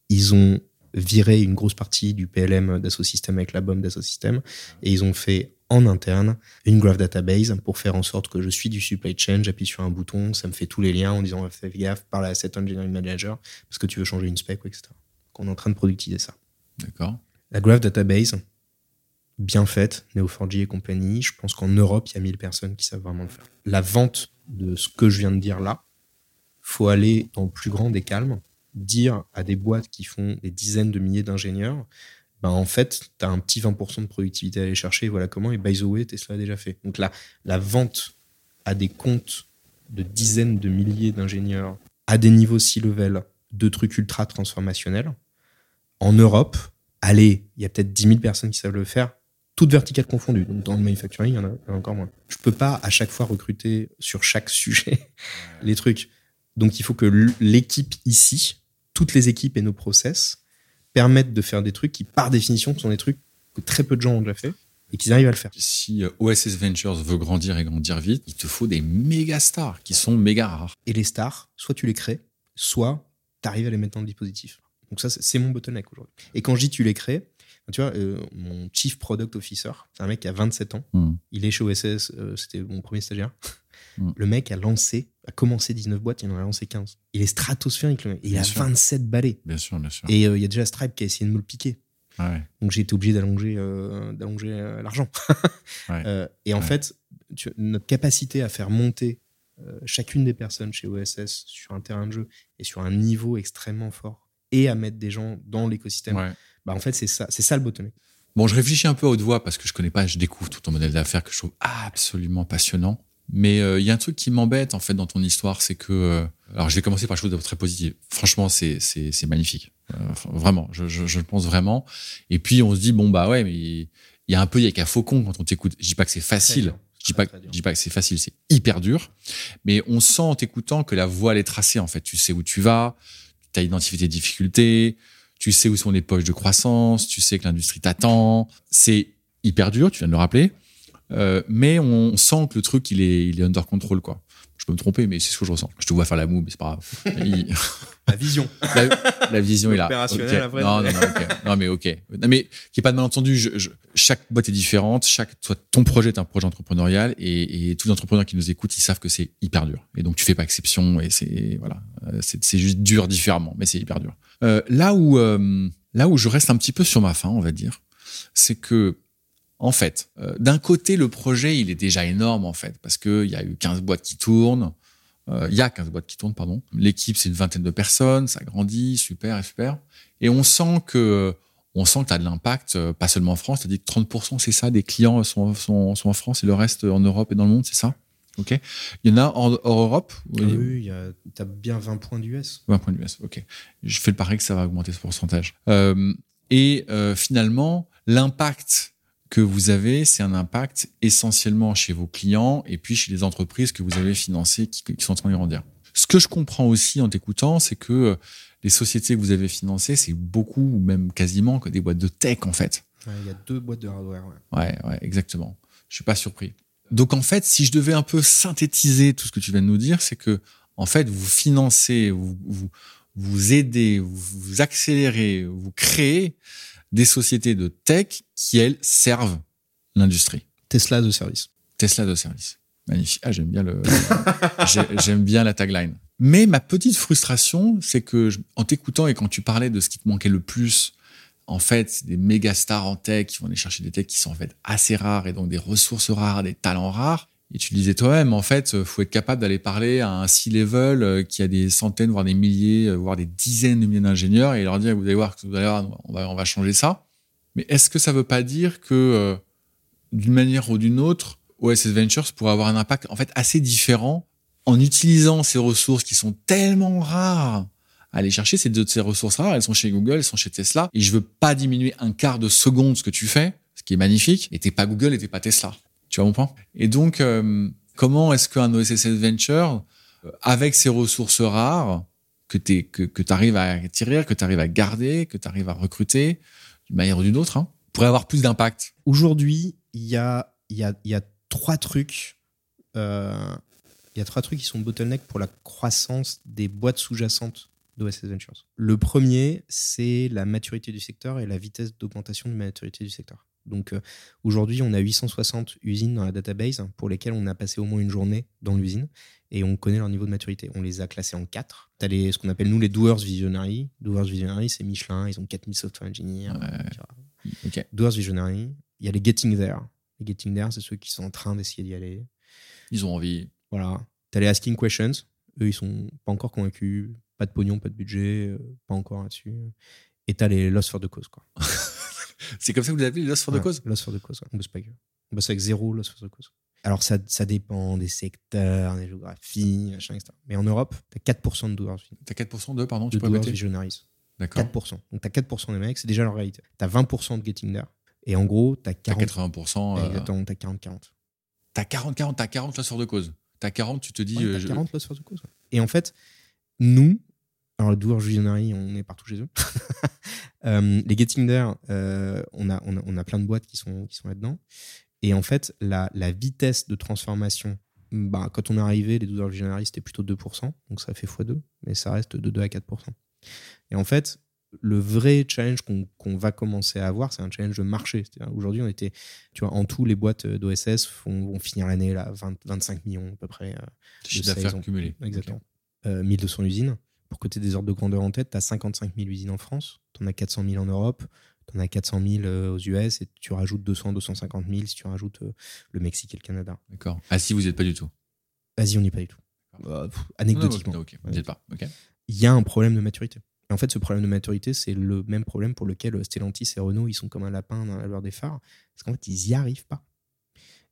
ils ont viré une grosse partie du PLM d'Asso System avec la BOM d'Asso System et ils ont fait en interne une graph database pour faire en sorte que je suis du supply chain, j'appuie sur un bouton, ça me fait tous les liens en disant fais gaffe, parle à cet engineering manager parce que tu veux changer une spec, etc. Donc, on est en train de productiser ça. D'accord. La graph database, bien faite, Neo4j et compagnie, je pense qu'en Europe, il y a 1000 personnes qui savent vraiment le faire. La vente de ce que je viens de dire là, faut aller dans le plus grand des calmes, dire à des boîtes qui font des dizaines de milliers d'ingénieurs, ben en fait, tu as un petit 20% de productivité à aller chercher. Voilà comment. Et by the way, Tesla a déjà fait. Donc là, la vente à des comptes de dizaines de milliers d'ingénieurs à des niveaux C-level de trucs ultra transformationnels. En Europe, allez, il y a peut-être 10 000 personnes qui savent le faire, toutes verticales confondues. Donc dans le manufacturing, il y en a encore moins. Je peux pas à chaque fois recruter sur chaque sujet les trucs. Donc il faut que l'équipe ici, toutes les équipes et nos process permettent de faire des trucs qui, par définition, sont des trucs que très peu de gens ont déjà fait et qu'ils arrivent à le faire. Si euh, OSS Ventures veut grandir et grandir vite, il te faut des méga stars qui sont méga rares. Et les stars, soit tu les crées, soit tu arrives à les mettre dans le dispositif. Donc ça, c'est mon bottleneck aujourd'hui. Et quand je dis tu les crées, tu vois, euh, mon chief product officer, c'est un mec qui a 27 ans. Hmm. Il est chez OSS, euh, c'était mon premier stagiaire. Hmm. Le mec a lancé, a commencé 19 boîtes, il en a lancé 15. Il est stratosphérique, le mec. il a 27 balais. Bien sûr, bien sûr. Et il y a déjà Stripe qui a essayé de me le piquer. Donc j'ai été obligé d'allonger euh, d'allonger euh, l'argent. Euh, et en fait, notre capacité à faire monter chacune des personnes chez OSS sur un terrain de jeu et sur un niveau extrêmement fort et à mettre des gens dans l'écosystème, bah en fait c'est ça, c'est ça le bottleneck. Bon, je réfléchis un peu à haute voix parce que je connais pas, je découvre tout ton modèle d'affaires que je trouve absolument passionnant. Mais il y a un truc qui m'embête en fait dans ton histoire, c'est que alors je vais commencer par quelque chose de très positif. Franchement, c'est c'est magnifique. Euh, vraiment, je, je, je, le pense vraiment. Et puis on se dit bon bah ouais, mais il y a un peu il y a qu'à faucon quand on t'écoute. Je dis pas que c'est facile. Je dis pas, je dis pas que c'est facile, c'est hyper dur. Mais on sent en t'écoutant que la voie elle est tracée en fait. Tu sais où tu vas, tu as identifié tes difficultés, tu sais où sont les poches de croissance, tu sais que l'industrie t'attend. C'est hyper dur, tu viens de le rappeler. Euh, mais on sent que le truc il est il est under control quoi je peux me tromper, mais c'est ce que je ressens. Je te vois faire la moue, mais c'est pas grave. la vision. La, vision est là. Opérationnel, Non, non, non, non, mais ok. Non, mais qu'il n'y ait pas de malentendu. Je, chaque boîte est différente. Chaque, soit ton projet est un projet entrepreneurial et, et tous les entrepreneurs qui nous écoutent, ils savent que c'est hyper dur. Et donc, tu fais pas exception et c'est, voilà. Euh, c'est juste dur différemment, mais c'est hyper dur. Euh, là où, euh, là où je reste un petit peu sur ma faim, on va dire, c'est que en fait, euh, d'un côté, le projet, il est déjà énorme, en fait, parce qu'il y a eu 15 boîtes qui tournent. Euh, il y a 15 boîtes qui tournent, pardon. L'équipe, c'est une vingtaine de personnes, ça grandit, super, super. Et on sent que, on sent que tu as de l'impact, euh, pas seulement en France. Tu as dit que 30%, c'est ça, des clients sont, sont, sont, en France et le reste en Europe et dans le monde, c'est ça? Ok. Il y en a hors, Europe Oui, tu as bien 20 points d'US. 20 points d'US, ok. Je fais le pari que ça va augmenter ce pourcentage. et finalement, l'impact que vous avez, c'est un impact essentiellement chez vos clients et puis chez les entreprises que vous avez financées qui, sont en train de grandir. Ce que je comprends aussi en t'écoutant, c'est que euh, les sociétés que vous avez financées, c'est beaucoup ou même quasiment que des boîtes de tech en fait. Il y a deux boîtes de hardware. Ouais, ouais, exactement. Je suis pas surpris. Donc en fait, si je devais un peu synthétiser tout ce que tu viens de nous dire, c'est que en fait, vous financez, vous vous, vous aidez, vous, vous accélérez, vous créez des sociétés de tech qui, elles, servent l'industrie. Tesla de service. Tesla de service. Magnifique. Ah, j'aime bien le, j'aime bien la tagline. Mais ma petite frustration, c'est que en t'écoutant et quand tu parlais de ce qui te manquait le plus, en fait, des méga stars en tech qui vont aller chercher des techs qui sont en fait assez rares et donc des ressources rares, des talents rares. Et tu disais toi-même, en fait, faut être capable d'aller parler à un C-level euh, qui a des centaines, voire des milliers, euh, voire des dizaines de milliers d'ingénieurs et leur dire, vous allez voir, vous on va, on va changer ça. Mais est-ce que ça veut pas dire que, euh, d'une manière ou d'une autre, OSS Ventures pourrait avoir un impact, en fait, assez différent en utilisant ces ressources qui sont tellement rares à aller chercher? Ces, ces ressources rares, elles sont chez Google, elles sont chez Tesla, et je veux pas diminuer un quart de seconde ce que tu fais, ce qui est magnifique, et t'es pas Google et t'es pas Tesla. Tu vois mon Et donc, euh, comment est-ce qu'un OSS Venture, euh, avec ces ressources rares, que tu que, que arrives à tirer, que tu arrives à garder, que tu arrives à recruter, d'une manière ou d'une autre, hein, pourrait avoir plus d'impact? Aujourd'hui, il y a, y, a, y a trois trucs. Euh, y a trois trucs qui sont bottleneck pour la croissance des boîtes sous-jacentes d'OSS Ventures. Le premier, c'est la maturité du secteur et la vitesse d'augmentation de maturité du secteur. Donc euh, aujourd'hui, on a 860 usines dans la database pour lesquelles on a passé au moins une journée dans l'usine et on connaît leur niveau de maturité. On les a classés en quatre. Tu as les, ce qu'on appelle nous les doers visionary. Doers visionary, c'est Michelin, ils ont 4000 software engineers. Doers visionary. Il y a les getting there. Les getting there, c'est ceux qui sont en train d'essayer d'y aller. Ils ont envie. Voilà. Tu as les asking questions. Eux, ils sont pas encore convaincus. Pas de pognon, pas de budget, euh, pas encore là-dessus. Et tu as les lost for the cause. Quoi. C'est comme ça que vous appelez loss for the cause Loss for the cause, on bosse pas avec eux. On bosse avec zéro loss for the cause. Alors ça, ça dépend des secteurs, des géographies, machin, etc. Mais en Europe, t'as 4% de doers, T'as 4% de, pardon, tu de peux doers répéter visionaries. D'accord. 4%. Donc t'as 4% des mecs, c'est déjà leur réalité. T'as 20% de getting there. Et en gros, t'as T'as 40. 80%. euh, Exactement, t'as 40-40. T'as 40-40, t'as 40 loss for the cause. T'as 40, tu te dis. Ouais, euh, t'as je- 40 loss for the cause. Et en fait, nous, alors le doer visionary, on est partout chez eux. Euh, les getting there, euh, on, a, on, a, on a plein de boîtes qui sont, qui sont là-dedans. Et en fait, la, la vitesse de transformation, bah, quand on est arrivé, les doers visionary, c'était plutôt 2%. Donc ça fait x2, mais ça reste de 2 à 4%. Et en fait, le vrai challenge qu'on qu'on va commencer à avoir, c'est un challenge de marché. Aujourd'hui, on était, tu vois, en tout, les boîtes d'OSS vont, vont finir l'année là, 20, 25 millions à peu près. euh, Chiffre de d'affaires sales, on- cumulé. Exactement. Euh, 1200 usines. Pour côté des ordres de grandeur en tête, tu as 55 000 usines en France, tu en as 400 000 en Europe, tu en as 400 000 euh, aux US et tu rajoutes 200, 250 000 si tu rajoutes euh, le Mexique et le Canada. D'accord. Ah, si vous n'êtes pas du tout. Asie, on n'y est pas du tout. Euh, pff, anecdotiquement. Non, ok, vous n'y êtes pas. Ok. Il y a un problème de maturité. Et en fait, ce problème de maturité, c'est le même problème pour lequel euh, Stellantis et Renault, ils sont comme un lapin dans la lueur des phares. Parce qu'en fait, ils y arrivent pas.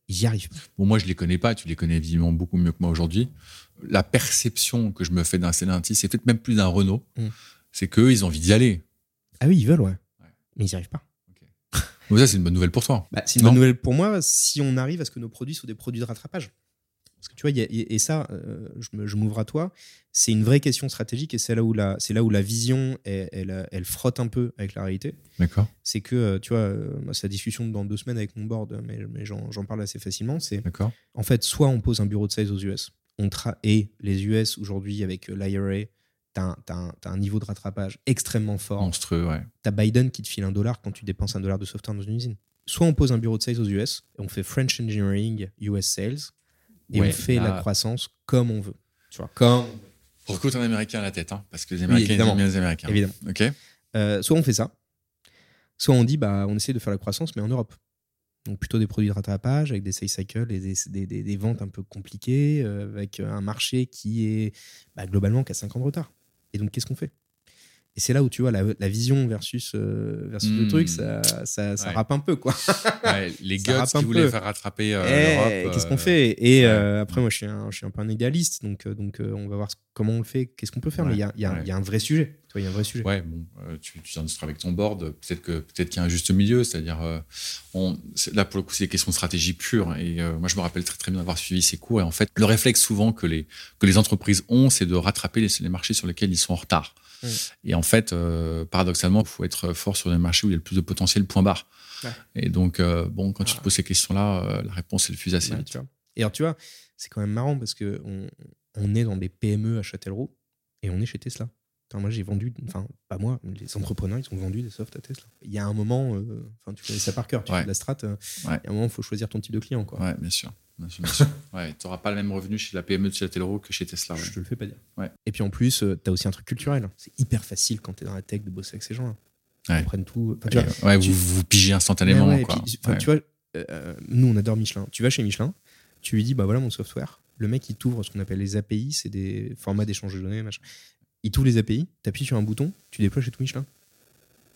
Ils y arrivent pas. Bon, moi, je les connais pas. Tu les connais évidemment beaucoup mieux que moi aujourd'hui. La perception que je me fais d'un Stellantis, c'est peut-être même plus d'un Renault, Mm. c'est qu'eux, ils ont envie d'y aller. Ah oui, ils veulent, ouais. Ouais. Mais ils n'y arrivent pas. Donc ça, c'est une bonne nouvelle pour toi. Bah, c'est une Non. bonne nouvelle pour moi si on arrive à ce que nos produits soient des produits de rattrapage. Parce que tu vois, il y a- et ça, euh, je m'ouvre à toi, c'est une vraie question stratégique et c'est là où la, c'est là où la vision, elle, elle, elle frotte un peu avec la réalité. D'accord. C'est que, euh, tu vois, euh, c'est la discussion dans deux semaines avec mon board, mais, mais j'en, parle assez facilement. C'est D'accord. en fait, soit on pose un bureau de sales aux US, on tra- et les US aujourd'hui avec euh, l'IRA, t'as un, un- niveau de rattrapage extrêmement fort Monstrueux, ouais. t'as Biden qui te file un dollar quand tu dépenses un dollar de software dans une usine. Soit on pose un bureau de sales aux US, on fait French Engineering, US Sales, et Ouais, on fait là- la croissance comme on veut. Tu vois, comme. Recrute un Américain à la tête, hein, parce que les Américains, aiment bien les Américains. Évidemment. Ok. Euh, soit on fait ça, soit on dit, bah, on essaie de faire la croissance, mais en Europe. Donc plutôt des produits de rattrapage avec des sales cycles et des, des- des- des ventes un peu compliquées, euh, avec un marché qui est bah, globalement qu'à 5 ans de retard. Et donc qu'est-ce qu'on fait? Et c'est là où tu vois la, la vision versus, euh, versus le Hmm. truc, ça, ça, ça Ouais. rappe un peu quoi. Ouais, les Ça un qui voulaient faire rattraper euh, Eh, l'Europe. Qu'est-ce euh, qu'on fait? Et euh, après, moi, je suis, un, je suis un peu un idéaliste, donc, euh, donc euh, on va voir comment on le fait, qu'est-ce qu'on peut faire. Mais il y a, y a- y a un vrai sujet. Il y a un vrai sujet. Ouais, bon, euh, tu, tu viens de avec ton board. Peut-être que peut-être qu'il y a un juste milieu, c'est-à-dire, euh, là pour le coup, c'est des questions de stratégie pure. Et euh, moi, je me rappelle très très bien d'avoir suivi ces cours. Et en fait, le réflexe souvent que les que les entreprises ont, c'est de rattraper les, les marchés sur lesquels ils sont en retard. Et en fait, euh, paradoxalement, il faut être fort sur les marchés où il y a le plus de potentiel. Point barre. Ouais. Et donc, euh, bon, quand tu Ah. te poses ces questions-là, la réponse elle fuse assez Ouais, vite. tu vois. Et alors, tu vois, c'est quand même marrant parce que on, on est dans des PME à Châtellerault et on est chez Tesla. Moi, j'ai vendu, enfin, pas moi, les entrepreneurs, ils ont vendu des softs à Tesla. Il y a un moment, euh, enfin, tu connais ça par cœur, tu Ouais. fais de la strat, euh, il y a un moment, il faut choisir ton type de client, quoi. Ouais, bien sûr. Bien sûr, bien sûr. ouais, tu n'auras pas le même revenu chez la PME de Châtellerault que chez Tesla. Je te le fais pas dire. Ouais. Et puis en plus, tu as aussi un truc culturel. C'est hyper facile quand tu es dans la tech de bosser avec ces gens-là. Ils comprennent tout. Enfin, tu vois, Et, ouais, tu- vous, vous pigez instantanément. Quoi. puis. Tu vois, euh, nous, on adore Michelin. Tu vas chez Michelin, tu lui dis, bah voilà mon software. Le mec, il t'ouvre ce qu'on appelle les API, c'est des formats d'échange de données, machin. Il t'ouvre les API, tu appuies sur un bouton, tu déploies chez tout Michelin.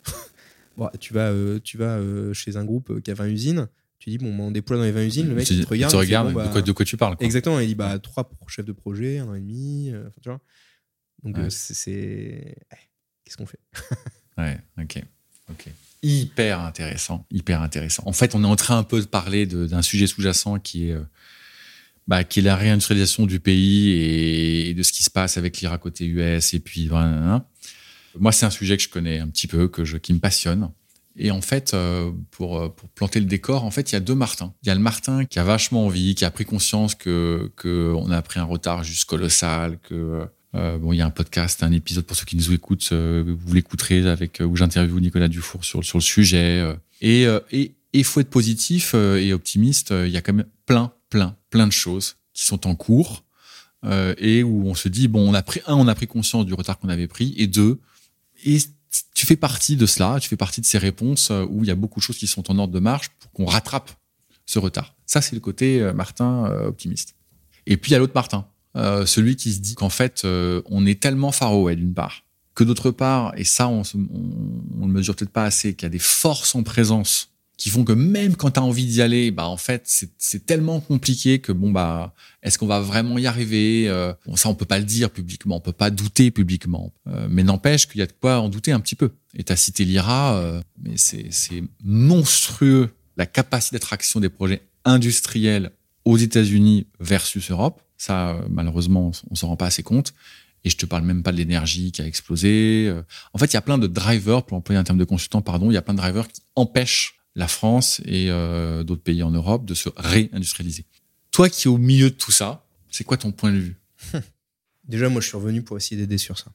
bon, tu vas, euh, tu vas euh, chez un groupe euh, qui a 20 usines, tu dis, bon, bah, on déploie dans les 20 usines, le mec, Tu- il te regarde. il fait, regardes bon, de, bah, quoi, de quoi tu parles. quoi. Exactement, il dit, bah, trois pour chefs de projet, un an et demi, euh, tu vois. Donc, Ouais. c'est. eh, Qu'est-ce qu'on fait? Ouais, ok. ok. Hyper intéressant, hyper intéressant. En fait, on est en train un peu de parler d'un sujet sous-jacent qui est, bah, qui est la réindustrialisation du pays et, et de ce qui se passe avec l'Irak côté US. Et puis, moi, c'est un sujet que je connais un petit peu, que je, qui me passionne. Et en fait, euh, pour, euh, pour planter le décor, en fait, il y a deux Martins. Il y a le Martin qui a vachement envie, qui a pris conscience que, que a pris un retard juste colossal, que euh, bon, il y a un podcast, un épisode pour ceux qui nous écoutent, vous l'écouterez avec où j'interviewe Nicolas Dufour sur sur le sujet. et euh, et il faut être positif et optimiste. Il y a quand même plein, plein, plein de choses qui sont en cours euh, et où on se dit bon, on a pris un, on a pris conscience du retard qu'on avait pris, et deux, et tu fais partie de cela, tu fais partie de ces réponses euh, où il y a beaucoup de choses qui sont en ordre de marche pour qu'on rattrape ce retard. Ça, c'est le côté euh, Martin euh, optimiste. Et puis il y a l'autre Martin, celui qui se dit qu'en fait, on est tellement far away d'une part que d'autre part, et ça on, on, le mesure peut-être pas assez, qu'il y a des forces en présence qui font que même quand tu as envie d'y aller, bah en fait c'est tellement compliqué que bon bah est-ce qu'on va vraiment y arriver euh, bon, Ça on peut pas le dire publiquement, on peut pas douter publiquement, euh, mais n'empêche qu'il y a de quoi en douter un petit peu. Et tu as cité l'IRA, euh, mais c'est monstrueux la capacité d'attraction des projets industriels aux États-Unis versus Europe. Ça malheureusement on s'en rend pas assez compte. Et je te parle même pas de l'énergie qui a explosé. En fait, il y a plein de drivers, pour employer un terme de consultant, pardon, il y a plein de drivers qui empêchent la France et euh, d'autres pays en Europe de se réindustrialiser. Toi qui es au milieu de tout ça, c'est quoi ton point de vue? Déjà, moi, je suis revenu pour essayer d'aider sur ça.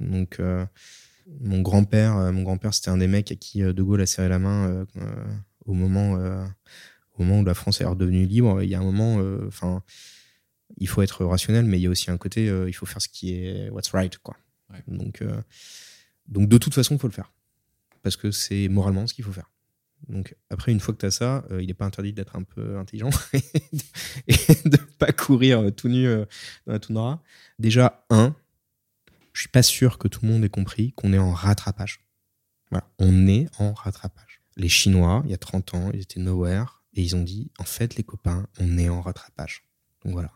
Donc, euh, mon grand-père, euh, mon grand-père, c'était un des mecs à qui De Gaulle a serré la main au moment, au moment où la France est redevenue libre. Il y a un moment, enfin, il faut être rationnel, mais il y a aussi un côté, il faut faire ce qui est what's right, quoi. Donc, donc, de toute façon, il faut le faire parce que c'est moralement ce qu'il faut faire. Donc après, une fois que tu as ça, euh, il n'est pas interdit d'être un peu intelligent et de ne pas courir euh, tout nu euh, dans la toundra. Déjà, un, je suis pas sûr que tout le monde ait compris qu'on est en rattrapage. On est en rattrapage. Les Chinois, il y a 30 ans, ils étaient nowhere et ils ont dit, en fait, les copains, on est en rattrapage. Donc voilà.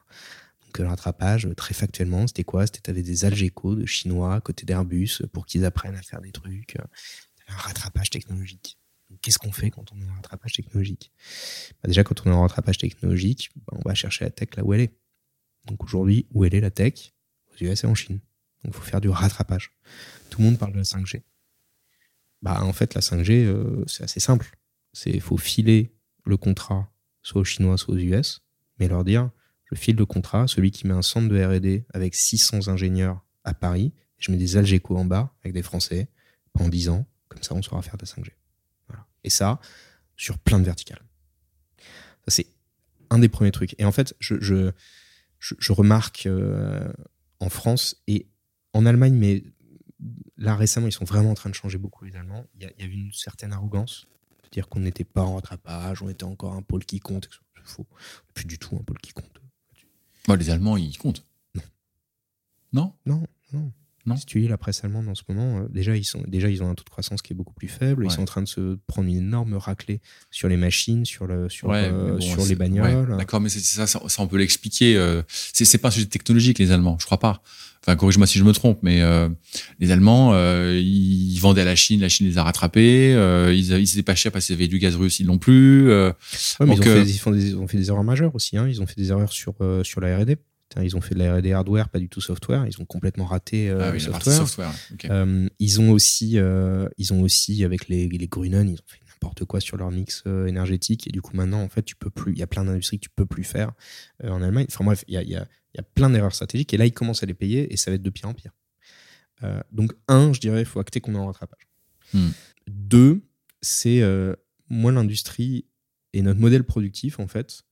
Donc le rattrapage, très factuellement, c'était quoi? C'était avais des Algeco de Chinois à côté d'Airbus pour qu'ils apprennent à faire des trucs. un rattrapage technologique. Qu'est-ce qu'on fait quand on est en rattrapage technologique? Bah, Déjà, quand on est en rattrapage technologique, bah, on va chercher la tech là où elle est. Donc aujourd'hui, où elle est la tech? Aux US et en Chine. Donc il faut faire du rattrapage. Tout le monde parle de la 5G. Bah, en fait, la 5G, euh, c'est assez simple. Il faut filer le contrat soit aux Chinois, soit aux US, mais leur dire je file le contrat, celui qui met un centre de RD avec 600 ingénieurs à Paris, je mets des Algeco en bas avec des Français pendant 10 ans, comme ça on saura faire de la 5G. Et ça, sur plein de verticales. Ça, c'est un des premiers trucs. Et en fait, je, je, remarque euh, en France et en Allemagne, mais là récemment, ils sont vraiment en train de changer beaucoup, les Allemands. Il y a, eu une certaine arrogance, de dire qu'on n'était pas en rattrapage, on était encore un pôle qui compte. C'est faux. Plus du tout un pôle qui compte. les Allemands, ils comptent. Non. Non? Non, non. Si tu lis la presse allemande en ce moment, euh, déjà, ils sont, déjà, ils ont un taux de croissance qui est beaucoup plus faible. Ils sont en train de se prendre une énorme raclée sur les machines, sur, le, sur, euh, sur les bagnoles. D'accord, mais ça, ça, on peut l'expliquer. Euh, c'est pas un sujet technologique, les Allemands, je crois pas. Enfin, corrige-moi si je me trompe, mais les Allemands, ils vendaient à la Chine, la Chine les a rattrapés. ils, ils étaient pas chers parce qu'ils avaient du gaz russe, ils l'ont plus. mais ils, ont fait, ils, ont fait, des, erreurs majeures aussi. Hein. Ils ont fait des erreurs sur, sur la R&D. Ils ont fait de la R&D hardware, pas du tout software. Ils ont complètement raté euh, ah le software. Euh, ils ont aussi, euh, ils ont aussi avec les, les Grunen, ils ont fait n'importe quoi sur leur mix énergétique et du coup maintenant en fait tu peux plus. Il y a plein d'industries que tu peux plus faire en Allemagne. Enfin bref, il y a, y, a, y a, plein d'erreurs stratégiques et là ils commencent à les payer et ça va être de pire en pire. donc un, je dirais, il faut acter qu'on est en rattrapage. Hmm. Deux, c'est moi l'industrie et notre modèle productif en fait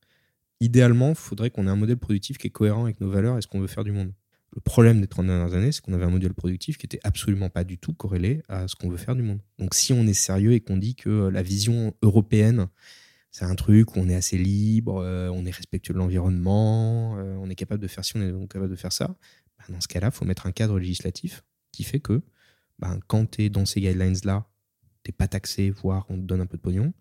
idéalement, il faudrait qu'on ait un modèle productif qui est cohérent avec nos valeurs et ce qu'on veut faire du monde. Le problème des 30 dernières années, c'est qu'on avait un modèle productif qui était absolument pas du tout corrélé à ce qu'on veut faire du monde. Donc si on est sérieux et qu'on dit que euh, la vision européenne, c'est un truc où on est assez libre, euh, on est respectueux de l'environnement, euh, on est capable de faire ci, on est capable de faire ça, bah, dans ce cas-là, il faut mettre un cadre législatif qui fait que bah, quand tu es dans ces guidelines-là, tu pas taxé, voire on te donne un peu de pognon.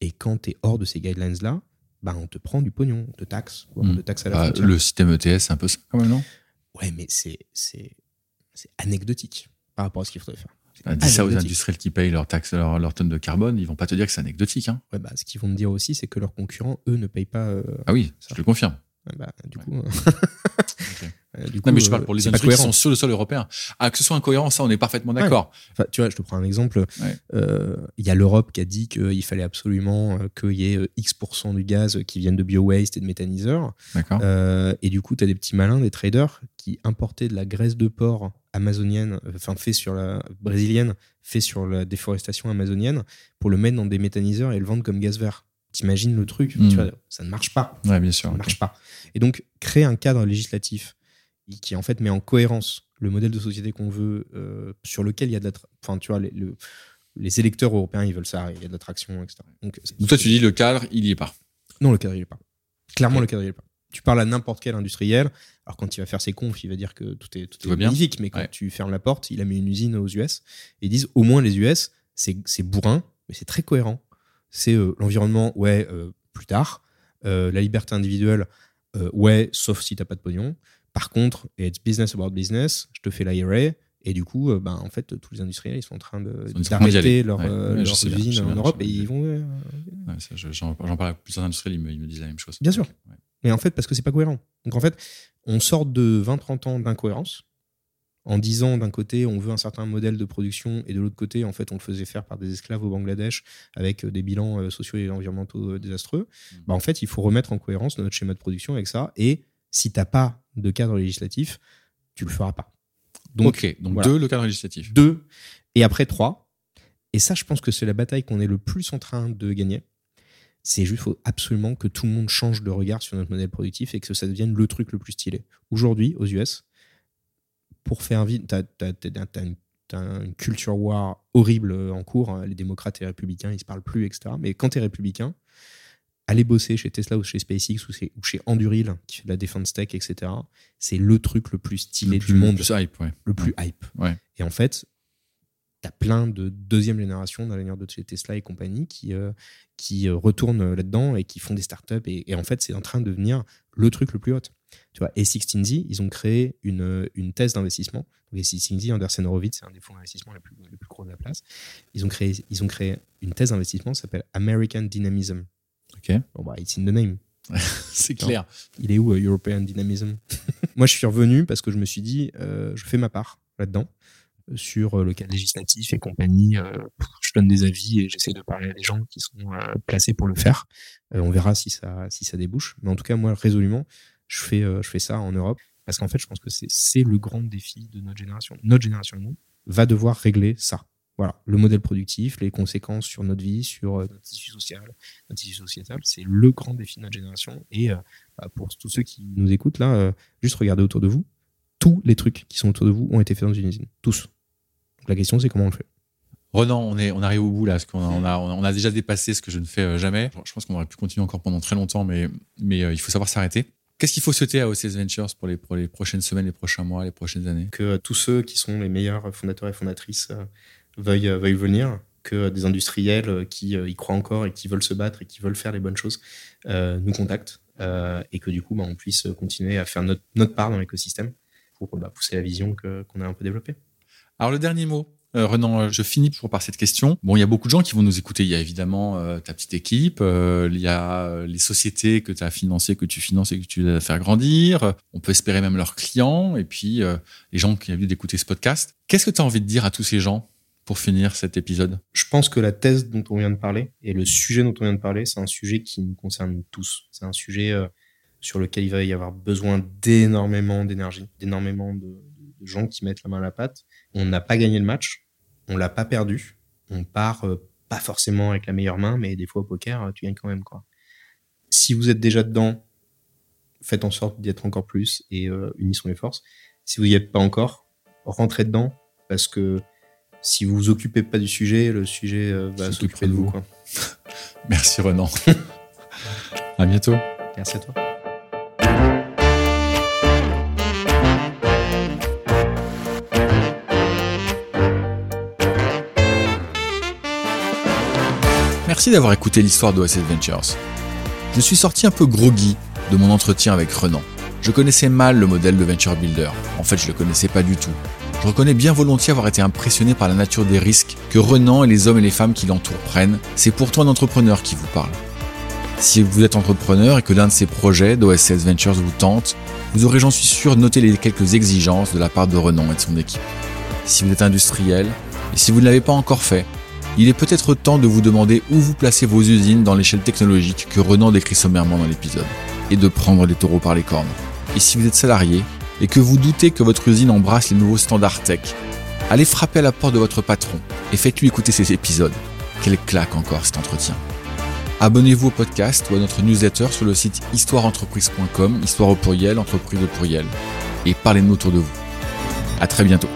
Et quand tu es hors de ces guidelines-là, bah, on te prend du pognon, on te taxe, on hmm. taxe à la bah, Le système ETS, c'est un peu ça quand même, non? Ouais, mais c'est anecdotique par rapport à ce qu'il faudrait faire. Bah, dis ça aux industriels qui payent leur taxe, leur, leur, tonne de carbone, ils vont pas te dire que c'est anecdotique. Hein. Ouais, bah, ce qu'ils vont me dire aussi, c'est que leurs concurrents, eux, ne payent pas. Euh, ah oui, je le confirme. Bah, du coup. Euh, non, mais je parle pour les industries qui sont sur le sol européen. Ah, que ce soit incohérent, ça, on est parfaitement d'accord. Enfin, tu vois, je te prends un exemple. Euh, il y a l'Europe qui a dit qu'il fallait absolument euh, qu'il y ait X% du gaz qui vienne de bio-waste et de méthaniseurs. D'accord. et du coup, tu as des petits malins, des traders, qui importaient de la graisse de porc amazonienne, enfin, fait sur la brésilienne, fait sur la déforestation amazonienne, pour le mettre dans des méthaniseurs et le vendre comme gaz vert. T'imagines le truc, tu hmm. vois, ça ne marche pas. Ouais, bien sûr. Ça ne marche pas. Et donc, créer un cadre législatif qui en fait met en cohérence le modèle de société qu'on veut, euh, sur lequel il y a de Enfin, tu vois, les, les, électeurs européens, ils veulent ça, il y a de l'attraction, etc. Donc, Donc, toi, tu dis le cadre, il n'y est pas. Non, le cadre, il n'y est pas. Clairement, le cadre, il n'y est pas. le cadre, il tu n'y est pas. Parles à n'importe quel industriel. Alors, quand il va faire ses confs, il va dire que tout est, tout Tout est bien. magnifique. Mais quand Ouais. tu fermes la porte, il a mis une usine aux US. Et ils disent, au moins les US, c'est bourrin, mais c'est très cohérent. C'est euh, l'environnement, ouais, euh, plus tard. La liberté individuelle, ouais, sauf si t'as pas de pognon. Par contre, it's business about business, je te fais l'IRA. Et du coup, euh, ben, en fait, tous les industriels, ils sont en train d'arrêter leur, Ouais. euh, Ouais, leurs bien, usines en bien, Europe et ils vont. euh, Ouais, J'en parle à plusieurs industriels, ils me, ils me disent la même chose. Bien sûr. Mais en fait, parce que c'est pas cohérent. Donc en fait, on sort de 20-30 ans d'incohérence en disant d'un côté on veut un certain modèle de production et de l'autre côté en fait on le faisait faire par des esclaves au Bangladesh avec euh, des bilans euh, sociaux et environnementaux désastreux. Mm. Bah, en fait il faut remettre en cohérence notre schéma de production avec ça et si t'as pas de cadre législatif tu le feras pas. Donc ok, donc voilà. deux, le cadre législatif. deux et après trois. Et ça, je pense que c'est la bataille qu'on est le plus en train de gagner. C'est juste faut absolument que tout le monde change de regard sur notre modèle productif et que ça devienne le truc le plus stylé. Aujourd'hui, aux US, pour faire vite, t'as, t'as- t'as- t'as une, t'as une culture war horrible en cours. hein. Les démocrates et les républicains, ils se parlent plus, etc. Mais quand t'es républicain, aller bosser chez Tesla ou chez SpaceX ou chez, ou chez Anduril, qui fait de la défense tech, etc. C'est le truc le plus stylé Le du monde plus hype, ouais. le plus hype. Ouais. Et en fait, t'as plein de deuxième génération d'ingénieurs de chez Tesla et compagnie qui, euh, qui euh, retournent là-dedans et qui font des startups. Et, et en fait, c'est en train de devenir le truc le plus hot. Tu vois, A16Z, ils ont créé une, une thèse d'investissement. Donc, A16Z, Andersen Horowitz, c'est un des fonds d'investissement les plus, les plus gros de la place. Ils ont créé, ils ont créé une thèse d'investissement qui s'appelle American Dynamism. Ok. Bon, bah, it's in the name. C'est clair. Il est où euh, European Dynamism? Moi, je suis revenu parce que je me suis dit, euh, je fais ma part là-dedans euh, sur le cadre législatif et compagnie. je donne des avis et j'essaie de parler à des gens qui sont placés pour le faire. On verra si ça, si ça débouche. Mais en tout cas, moi, résolument, je fais, je fais ça en Europe parce qu'en fait, je pense que c'est c'est le grand défi de notre génération. Notre génération, nous, va devoir régler ça. Voilà, le modèle productif, les conséquences sur notre vie, sur euh, notre tissu social, notre tissu sociétal, c'est le grand défi de notre génération. Et euh, bah, pour tous ceux qui nous écoutent là, euh, juste regardez autour de vous. Tous les trucs qui sont autour de vous ont été faits dans une usine. Tous. Donc la question, c'est comment on le fait? Renan, on, est, on arrive au bout là, parce qu'on a, on a, on a déjà dépassé ce que je ne fais jamais. Je pense qu'on aurait pu continuer encore pendant très longtemps, mais, mais euh, il faut savoir s'arrêter. Qu'est-ce qu'il faut souhaiter à OCS Ventures pour les, pour les prochaines semaines, les prochains mois, les prochaines années? Que euh, tous ceux qui sont les meilleurs fondateurs et fondatrices euh, veuillent, euh, venir. Que des industriels euh, qui euh, y croient encore et qui veulent se battre et qui veulent faire les bonnes choses nous contactent. et que du coup, bah, on puisse continuer à faire notre, notre part dans l'écosystème pour bah, pousser la vision qu'on a un peu développée. Alors le dernier mot, Renan, je finis toujours par cette question. Bon, il y a beaucoup de gens qui vont nous écouter. Il y a évidemment ta petite équipe, il y a les sociétés que tu as financées, que tu finances et que tu as faire grandir. On peut espérer même leurs clients et puis les gens qui ont envie d'écouter ce podcast. Qu'est-ce que tu as envie de dire à tous ces gens? Pour finir cet épisode Je pense que la thèse dont on vient de parler et le sujet dont on vient de parler, c'est un sujet qui nous concerne tous. C'est un sujet euh, sur lequel il va y avoir besoin d'énormément d'énergie, d'énormément de, gens qui mettent la main à la pâte. On n'a pas gagné le match, on l'a pas perdu. On part euh, pas forcément avec la meilleure main, mais des fois au poker, euh, tu gagnes quand même. Si vous êtes déjà dedans, faites en sorte d'y être encore plus et euh, unissons les forces. Si vous n'y êtes pas encore, rentrez dedans parce que si vous vous occupez pas du sujet, le sujet euh, va S'occuper de de vous. vous. Quoi. Merci Renan. à bientôt. Merci à toi. Merci d'avoir écouté l'histoire d'OS Adventures. Je suis sorti un peu groggy de mon entretien avec Renan. Je connaissais mal le modèle de Venture Builder. En fait, je le connaissais pas du tout. Je reconnais bien volontiers avoir été impressionné par la nature des risques que Renan et les hommes et les femmes qui l'entourent prennent. C'est pourtant un entrepreneur qui vous parle. Si vous êtes entrepreneur et que l'un de ces projets d'OSS Ventures vous tente, vous aurez, j'en suis sûr, noté les quelques exigences de la part de Renan et de son équipe. Si vous êtes industriel, et si vous ne l'avez pas encore fait, il est peut-être temps de vous demander où vous placez vos usines dans l'échelle technologique que Renan décrit sommairement dans l'épisode, et de prendre les taureaux par les cornes. Et si vous êtes salarié, et que vous doutez que votre usine embrasse les nouveaux standards tech, allez frapper à la porte de votre patron, et faites-lui écouter ces épisodes. Quelle claque encore cet entretien. Abonnez-vous au podcast ou à notre newsletter sur le site histoireentreprise.com, histoire au pluriel, entreprise au pluriel, et parlez-nous autour de vous. À très bientôt.